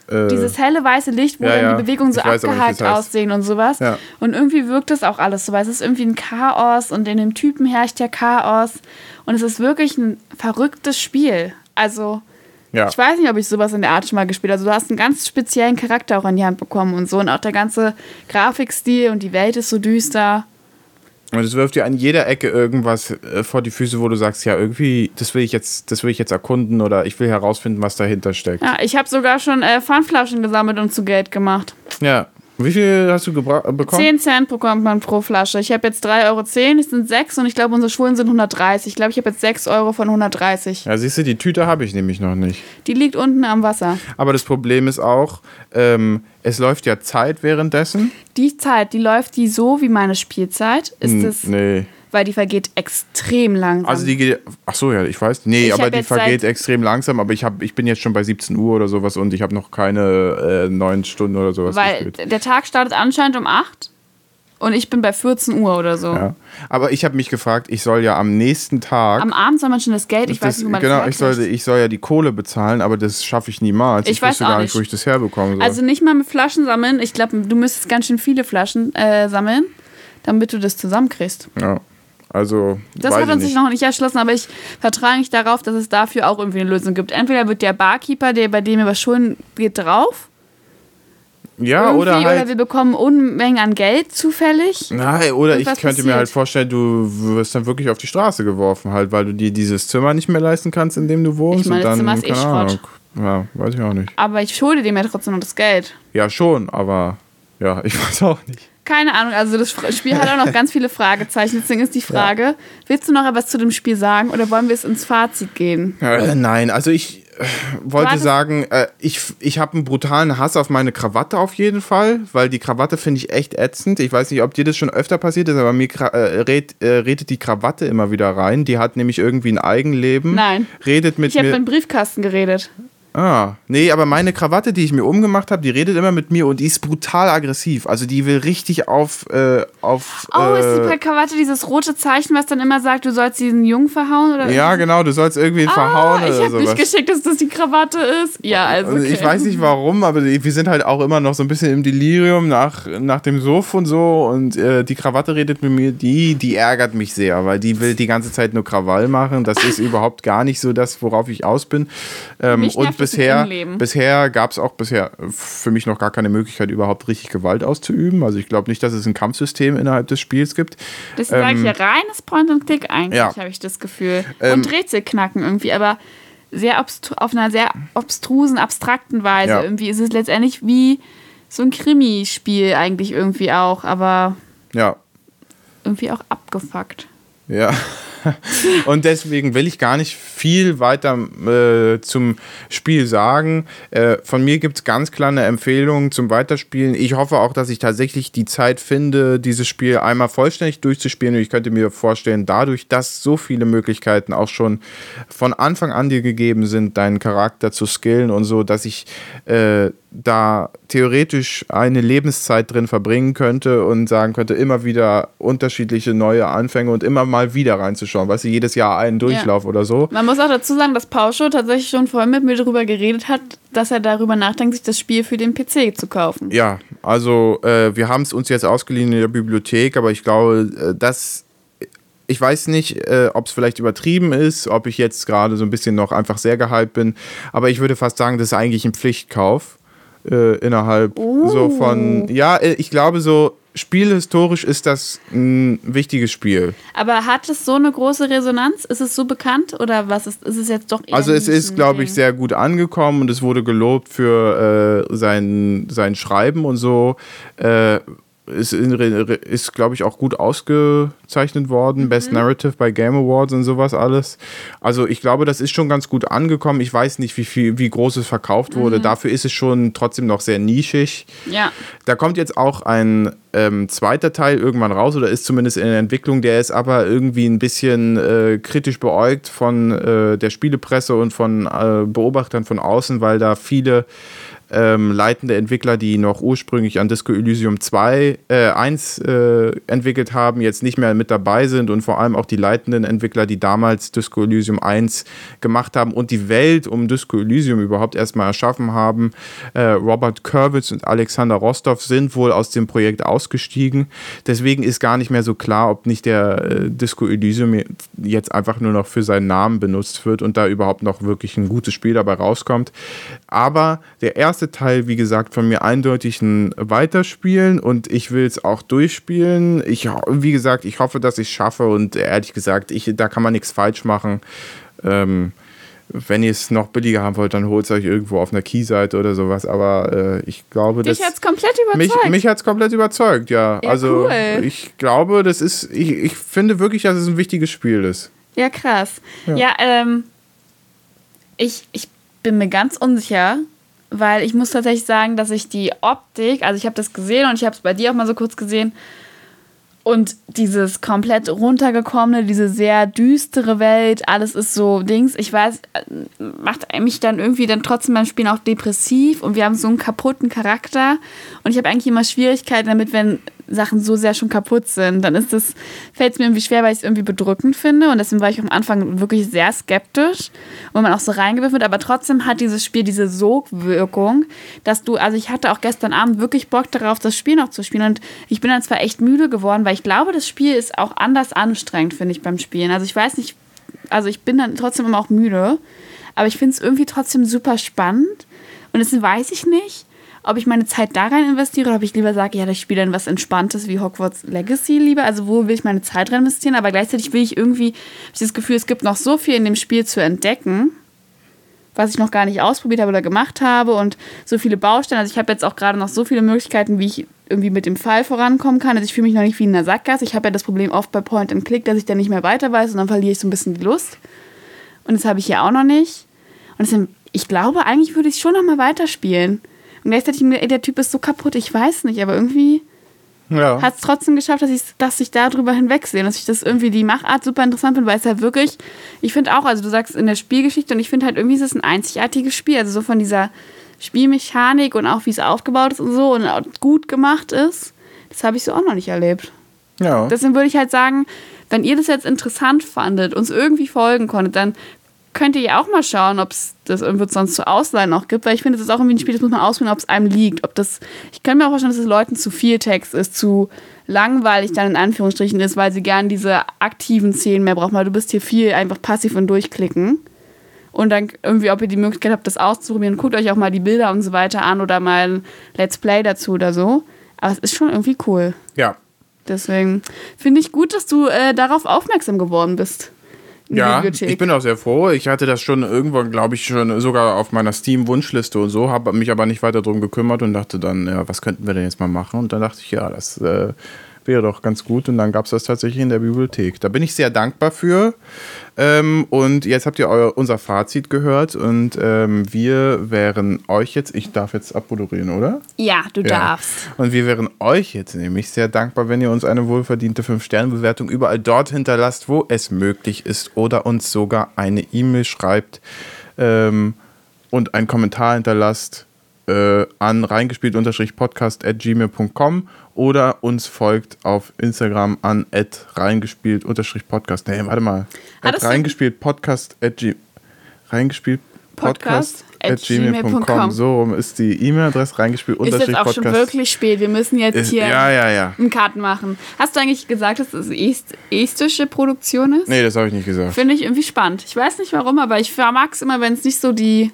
[SPEAKER 2] Äh,
[SPEAKER 1] Dieses helle weiße Licht, wo
[SPEAKER 2] ja,
[SPEAKER 1] dann die Bewegungen so
[SPEAKER 2] weiß nicht,
[SPEAKER 1] abgehakt
[SPEAKER 2] heißt.
[SPEAKER 1] aussehen und sowas.
[SPEAKER 2] Ja.
[SPEAKER 1] Und irgendwie wirkt das auch alles so, weil es ist irgendwie ein Chaos und in dem Typen herrscht ja Chaos. Und es ist wirklich ein verrücktes Spiel. Also,
[SPEAKER 2] ja.
[SPEAKER 1] ich weiß nicht, ob ich sowas in der Art schon mal gespielt habe. Also, du hast einen ganz speziellen Charakter auch in die Hand bekommen und so. Und auch der ganze Grafikstil und die Welt ist so düster.
[SPEAKER 2] Und es wirft dir an jeder Ecke irgendwas äh, vor die Füße, wo du sagst, ja, irgendwie, das will ich jetzt, das will ich jetzt erkunden oder ich will herausfinden, was dahinter steckt.
[SPEAKER 1] Ja, ich habe sogar schon äh, Pfandflaschen gesammelt und zu Geld gemacht.
[SPEAKER 2] Ja. Wie viel hast du äh, bekommen?
[SPEAKER 1] 10 Cent bekommt man pro Flasche. Ich habe jetzt 3,10 Euro, es sind 6 und ich glaube, unsere Schulden sind 130. Ich glaube, ich habe jetzt 6 Euro von 130.
[SPEAKER 2] Ja, siehst du, die Tüte habe ich nämlich noch nicht.
[SPEAKER 1] Die liegt unten am Wasser.
[SPEAKER 2] Aber das Problem ist auch, ähm, es läuft ja Zeit währenddessen.
[SPEAKER 1] Die Zeit, die läuft die so wie meine Spielzeit. Ist
[SPEAKER 2] Hm,
[SPEAKER 1] es,
[SPEAKER 2] nee.
[SPEAKER 1] Weil die vergeht extrem langsam.
[SPEAKER 2] Also die geht. Ach so, ja, ich weiß. Nee,
[SPEAKER 1] Ich
[SPEAKER 2] aber die vergeht extrem langsam. Aber ich, hab, ich bin jetzt schon bei 17 Uhr oder sowas und ich habe noch keine äh, neun Stunden oder sowas
[SPEAKER 1] weil
[SPEAKER 2] gespielt.
[SPEAKER 1] der Tag startet anscheinend um 8 und ich bin bei 14 Uhr oder so.
[SPEAKER 2] Ja. Aber ich habe mich gefragt, ich soll ja am nächsten Tag.
[SPEAKER 1] Am Abend soll man schon das Geld, ich weiß
[SPEAKER 2] das,
[SPEAKER 1] nicht, wo man
[SPEAKER 2] genau,
[SPEAKER 1] das
[SPEAKER 2] ich, sollte,
[SPEAKER 1] herkriegt.
[SPEAKER 2] ich soll ja die Kohle bezahlen, aber das schaffe ich niemals.
[SPEAKER 1] Ich weiß
[SPEAKER 2] wüsste
[SPEAKER 1] auch
[SPEAKER 2] gar nicht, wo ich das herbekommen soll.
[SPEAKER 1] Also nicht mal mit Flaschen sammeln. Ich glaube, du müsstest ganz schön viele Flaschen äh, sammeln, damit du das zusammenkriegst.
[SPEAKER 2] ja. Also,
[SPEAKER 1] Das hat uns
[SPEAKER 2] nicht.
[SPEAKER 1] sich noch nicht erschlossen, aber ich vertraue mich darauf, dass es dafür auch irgendwie eine Lösung gibt. Entweder wird der Barkeeper, der bei dem was schulden geht, drauf.
[SPEAKER 2] Ja,
[SPEAKER 1] irgendwie,
[SPEAKER 2] oder halt.
[SPEAKER 1] oder wir bekommen Unmengen an Geld zufällig.
[SPEAKER 2] Nein, oder ich könnte mir halt
[SPEAKER 1] passiert?
[SPEAKER 2] vorstellen, du wirst dann wirklich auf die Straße geworfen, halt, weil du dir dieses Zimmer nicht mehr leisten kannst, in dem du wohnst.
[SPEAKER 1] Ich meine,
[SPEAKER 2] und
[SPEAKER 1] das Zimmer ist eh Schrott.
[SPEAKER 2] Ja, weiß ich auch nicht.
[SPEAKER 1] Aber ich schulde dem ja trotzdem noch das Geld.
[SPEAKER 2] Ja, schon, aber ja, ich weiß auch nicht.
[SPEAKER 1] Keine Ahnung, also das Spiel hat auch noch ganz viele Fragezeichen. Deswegen ist die Frage, willst du noch etwas zu dem Spiel sagen oder wollen wir es ins Fazit gehen?
[SPEAKER 2] Äh, nein, also ich äh, wollte sagen, äh, ich, ich habe einen brutalen Hass auf meine Krawatte auf jeden Fall, weil die Krawatte finde ich echt ätzend. Ich weiß nicht, ob dir das schon öfter passiert ist, aber mir äh, red, äh, redet die Krawatte immer wieder rein. Die hat nämlich irgendwie ein Eigenleben.
[SPEAKER 1] Nein.
[SPEAKER 2] Redet mit
[SPEAKER 1] Ich habe mit dem Briefkasten geredet.
[SPEAKER 2] Ah, nee, aber meine Krawatte, die ich mir umgemacht habe, die redet immer mit mir und die ist brutal aggressiv. Also die will richtig auf. Äh, auf
[SPEAKER 1] Oh, ist
[SPEAKER 2] äh,
[SPEAKER 1] die Krawatte dieses rote Zeichen, was dann immer sagt, du sollst diesen Jungen verhauen? Oder
[SPEAKER 2] Ja, genau, du sollst irgendwie verhauen
[SPEAKER 1] Ah, ich
[SPEAKER 2] oder
[SPEAKER 1] habe nicht geschickt, dass das die Krawatte ist. Ja, also.
[SPEAKER 2] Also
[SPEAKER 1] Okay.
[SPEAKER 2] Ich weiß nicht warum, aber wir sind halt auch immer noch so ein bisschen im Delirium nach, nach dem Suff und so. Und äh, die Krawatte redet mit mir, die, die ärgert mich sehr, weil die will die ganze Zeit nur Krawall machen. Das ist überhaupt gar nicht so das, worauf ich aus bin. Ähm, und bisher, bisher gab es auch bisher für mich noch gar keine Möglichkeit, überhaupt richtig Gewalt auszuüben. Also ich glaube nicht, dass es ein Kampfsystem innerhalb des Spiels gibt.
[SPEAKER 1] Das sage ich
[SPEAKER 2] ähm,
[SPEAKER 1] ja reines Point-and-Click eigentlich,
[SPEAKER 2] ja.
[SPEAKER 1] habe ich das Gefühl.
[SPEAKER 2] Ähm,
[SPEAKER 1] und Rätselknacken irgendwie, aber sehr auf einer sehr obstrusen, abstrakten Weise.
[SPEAKER 2] Ja.
[SPEAKER 1] Irgendwie ist es letztendlich wie so ein Krimispiel eigentlich irgendwie auch, aber
[SPEAKER 2] Ja,
[SPEAKER 1] irgendwie auch abgefuckt.
[SPEAKER 2] Ja. Und deswegen will ich gar nicht viel weiter äh, zum Spiel sagen. Äh, von mir gibt es ganz klar eine Empfehlung zum Weiterspielen. Ich hoffe auch, dass ich tatsächlich die Zeit finde, dieses Spiel einmal vollständig durchzuspielen. Und ich könnte mir vorstellen, dadurch, dass so viele Möglichkeiten auch schon von Anfang an dir gegeben sind, deinen Charakter zu skillen und so, dass ich äh, da theoretisch eine Lebenszeit drin verbringen könnte und sagen könnte, immer wieder unterschiedliche neue Anfänge und immer mal wieder reinzuschauen, weißt du, jedes Jahr einen Durchlauf oder so.
[SPEAKER 1] Man muss auch dazu sagen, dass Pauscho tatsächlich schon vorhin mit mir darüber geredet hat, dass er darüber nachdenkt, sich das Spiel für den PC zu kaufen.
[SPEAKER 2] Ja, also äh, wir haben es uns jetzt ausgeliehen in der Bibliothek, aber ich glaube, äh, das ich weiß nicht, äh, ob es vielleicht übertrieben ist, ob ich jetzt gerade so ein bisschen noch einfach sehr gehypt bin, aber ich würde fast sagen, das ist eigentlich ein Pflichtkauf äh, innerhalb so von, ja, äh, ich glaube so, spielhistorisch ist das ein wichtiges Spiel.
[SPEAKER 1] Aber hat es so eine große Resonanz? Ist es so bekannt oder was ist, ist es jetzt doch eher
[SPEAKER 2] Also es ist, glaube ich, sehr gut angekommen und es wurde gelobt für äh, sein, sein Schreiben und so. Äh, ist, ist glaube ich, auch gut ausgezeichnet worden. Mhm. Best Narrative bei Game Awards und sowas alles. Also ich glaube, das ist schon ganz gut angekommen. Ich weiß nicht, wie viel, wie groß es verkauft wurde. Mhm. Dafür ist es schon trotzdem noch sehr nischig.
[SPEAKER 1] Ja.
[SPEAKER 2] Da kommt jetzt auch ein ähm, zweiter Teil irgendwann raus oder ist zumindest in der Entwicklung. Der ist aber irgendwie ein bisschen äh, kritisch beäugt von äh, der Spielepresse und von äh, Beobachtern von außen, weil da viele ähm, leitende Entwickler, die noch ursprünglich an Disco Elysium 2, äh, 1 äh, entwickelt haben, jetzt nicht mehr mit dabei sind und vor allem auch die leitenden Entwickler, die damals Disco Elysium 1 gemacht haben und die Welt um Disco Elysium überhaupt erstmal erschaffen haben. Äh, Robert Kurwitz und Alexander Rostov sind wohl aus dem Projekt ausgestiegen. Deswegen ist gar nicht mehr so klar, ob nicht der äh, Disco Elysium jetzt einfach nur noch für seinen Namen benutzt wird und da überhaupt noch wirklich ein gutes Spiel dabei rauskommt. Aber der erste erste Teil, wie gesagt, von mir eindeutig ein Weiterspielen und ich will es auch durchspielen. Ich, wie gesagt, ich hoffe, dass ich es schaffe und ehrlich gesagt, ich, da kann man nichts falsch machen. Ähm, wenn ihr es noch billiger haben wollt, dann holt es euch irgendwo auf einer Keyseite oder sowas. Aber äh, ich glaube,
[SPEAKER 1] Dich hat es komplett überzeugt.
[SPEAKER 2] Mich, mich hat es komplett überzeugt, ja. ja also cool. ich glaube, das ist, ich, ich finde wirklich, dass es ein wichtiges Spiel ist.
[SPEAKER 1] Ja, krass. Ja, ja ähm, ich, ich bin mir ganz unsicher, weil ich muss tatsächlich sagen, dass ich die Optik, also ich habe das gesehen und ich habe es bei dir auch mal so kurz gesehen, und dieses komplett runtergekommene, diese sehr düstere Welt, alles ist so Dings. Ich weiß, macht mich dann irgendwie dann trotzdem beim Spielen auch depressiv und wir haben so einen kaputten Charakter. Und ich habe eigentlich immer Schwierigkeiten damit, wenn Sachen so sehr schon kaputt sind, dann ist es, fällt es mir irgendwie schwer, weil ich es irgendwie bedrückend finde. Und deswegen war ich am Anfang wirklich sehr skeptisch, wo man auch so reingewirft wird. Aber trotzdem hat dieses Spiel diese Sogwirkung, dass du, also ich hatte auch gestern Abend wirklich Bock darauf, das Spiel noch zu spielen. Und ich bin dann zwar echt müde geworden, weil ich glaube, das Spiel ist auch anders anstrengend, finde ich, beim Spielen. Also ich weiß nicht, also ich bin dann trotzdem immer auch müde. Aber ich finde es irgendwie trotzdem super spannend. Und deswegen weiß ich nicht ob ich meine Zeit da rein investiere oder ob ich lieber sage, ja, ich spiele dann was Entspanntes wie Hogwarts Legacy lieber. Also wo will ich meine Zeit rein investieren? Aber gleichzeitig will ich irgendwie, habe ich das Gefühl, es gibt noch so viel in dem Spiel zu entdecken, was ich noch gar nicht ausprobiert habe oder gemacht habe und so viele Baustellen. Also ich habe jetzt auch gerade noch so viele Möglichkeiten, wie ich irgendwie mit dem Fall vorankommen kann. Also ich fühle mich noch nicht wie in einer Sackgasse. Ich habe ja das Problem oft bei Point and Click, dass ich dann nicht mehr weiter weiß und dann verliere ich so ein bisschen die Lust. Und das habe ich hier auch noch nicht. Und deswegen, ich glaube, eigentlich würde ich schon noch mal weiterspielen. Und gleichzeitig, ey, der Typ ist so kaputt, ich weiß nicht, aber irgendwie ja. hat es trotzdem geschafft, dass ich, dass ich darüber hinwegsehe. Dass ich das irgendwie die Machart super interessant finde, weil es halt wirklich, ich finde auch, also du sagst in der Spielgeschichte und ich finde halt irgendwie ist es ein einzigartiges Spiel. Also so von dieser Spielmechanik und auch wie es aufgebaut ist und so und gut gemacht ist, das habe ich so auch noch nicht erlebt. Ja. Deswegen würde ich halt sagen, wenn ihr das jetzt interessant fandet, uns irgendwie folgen konntet, dann könnt ihr ja auch mal schauen, ob es das irgendwo sonst zu Ausleihen noch gibt, weil ich finde, das ist auch irgendwie ein Spiel, das muss man ausprobieren, ob es einem liegt. Ob das, ich kann mir auch vorstellen, dass es Leuten zu viel Text ist, zu langweilig dann in Anführungsstrichen ist, weil sie gern diese aktiven Szenen mehr brauchen, weil du bist hier viel einfach passiv und durchklicken. Und dann irgendwie, ob ihr die Möglichkeit habt, das auszuprobieren, guckt euch auch mal die Bilder und so weiter an oder mal ein Let's Play dazu oder so. Aber es ist schon irgendwie cool.
[SPEAKER 2] Ja.
[SPEAKER 1] Deswegen finde ich gut, dass du äh, darauf aufmerksam geworden bist
[SPEAKER 2] ja, Bibliothek. ich bin auch sehr froh. Ich hatte das schon irgendwann, glaube ich, schon sogar auf meiner Steam-Wunschliste und so, habe mich aber nicht weiter darum gekümmert und dachte dann, ja, was könnten wir denn jetzt mal machen? Und dann dachte ich, ja, das äh, wäre doch ganz gut. Und dann gab es das tatsächlich in der Bibliothek. Da bin ich sehr dankbar für. Ähm, und jetzt habt ihr euer, unser Fazit gehört und ähm, wir wären euch jetzt, ich darf jetzt abmoderieren, oder?
[SPEAKER 1] Ja, du ja. darfst.
[SPEAKER 2] Und wir wären euch jetzt nämlich sehr dankbar, wenn ihr uns eine wohlverdiente 5-Sterne-Bewertung überall dort hinterlasst, wo es möglich ist oder uns sogar eine E-Mail schreibt ähm, und einen Kommentar hinterlasst äh, an reingespielt-podcast.gmail.com oder uns folgt auf Instagram an reingespielt-podcast. Nee, warte mal. Ah, reingespielt-podcast reingespielt podcast at gmail.com. So rum ist die E-Mail-Adresse reingespielt.
[SPEAKER 1] Ist jetzt auch schon wirklich spät. Wir müssen jetzt ist, hier
[SPEAKER 2] ja, ja, ja.
[SPEAKER 1] einen Cut machen. Hast du eigentlich gesagt, dass es est estische Produktion ist?
[SPEAKER 2] Nee, das habe ich nicht gesagt.
[SPEAKER 1] Finde ich irgendwie spannend. Ich weiß nicht warum, aber ich mag es immer, wenn es nicht so die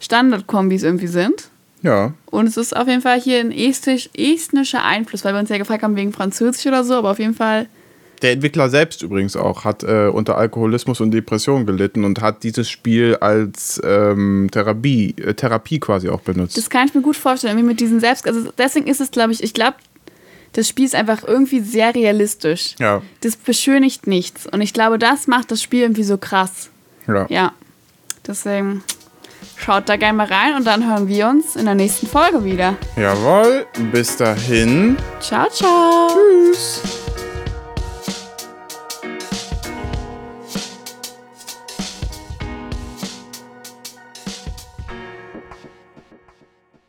[SPEAKER 1] Standardkombis irgendwie sind.
[SPEAKER 2] Ja.
[SPEAKER 1] Und es ist auf jeden Fall hier ein estisch, estnischer Einfluss, weil wir uns ja gefragt haben wegen Französisch oder so, aber auf jeden Fall.
[SPEAKER 2] Der Entwickler selbst übrigens auch hat äh, unter Alkoholismus und Depression gelitten und hat dieses Spiel als ähm, Therapie, äh, Therapie quasi auch benutzt.
[SPEAKER 1] Das kann ich mir gut vorstellen, wie mit diesen Selbst. Also deswegen ist es, glaube ich, ich glaube, das Spiel ist einfach irgendwie sehr realistisch.
[SPEAKER 2] Ja.
[SPEAKER 1] Das beschönigt nichts. Und ich glaube, das macht das Spiel irgendwie so krass.
[SPEAKER 2] Ja.
[SPEAKER 1] Ja. Deswegen schaut da gerne mal rein und dann hören wir uns in der nächsten Folge wieder.
[SPEAKER 2] Jawohl. Bis dahin.
[SPEAKER 1] Ciao, ciao.
[SPEAKER 2] Tschüss.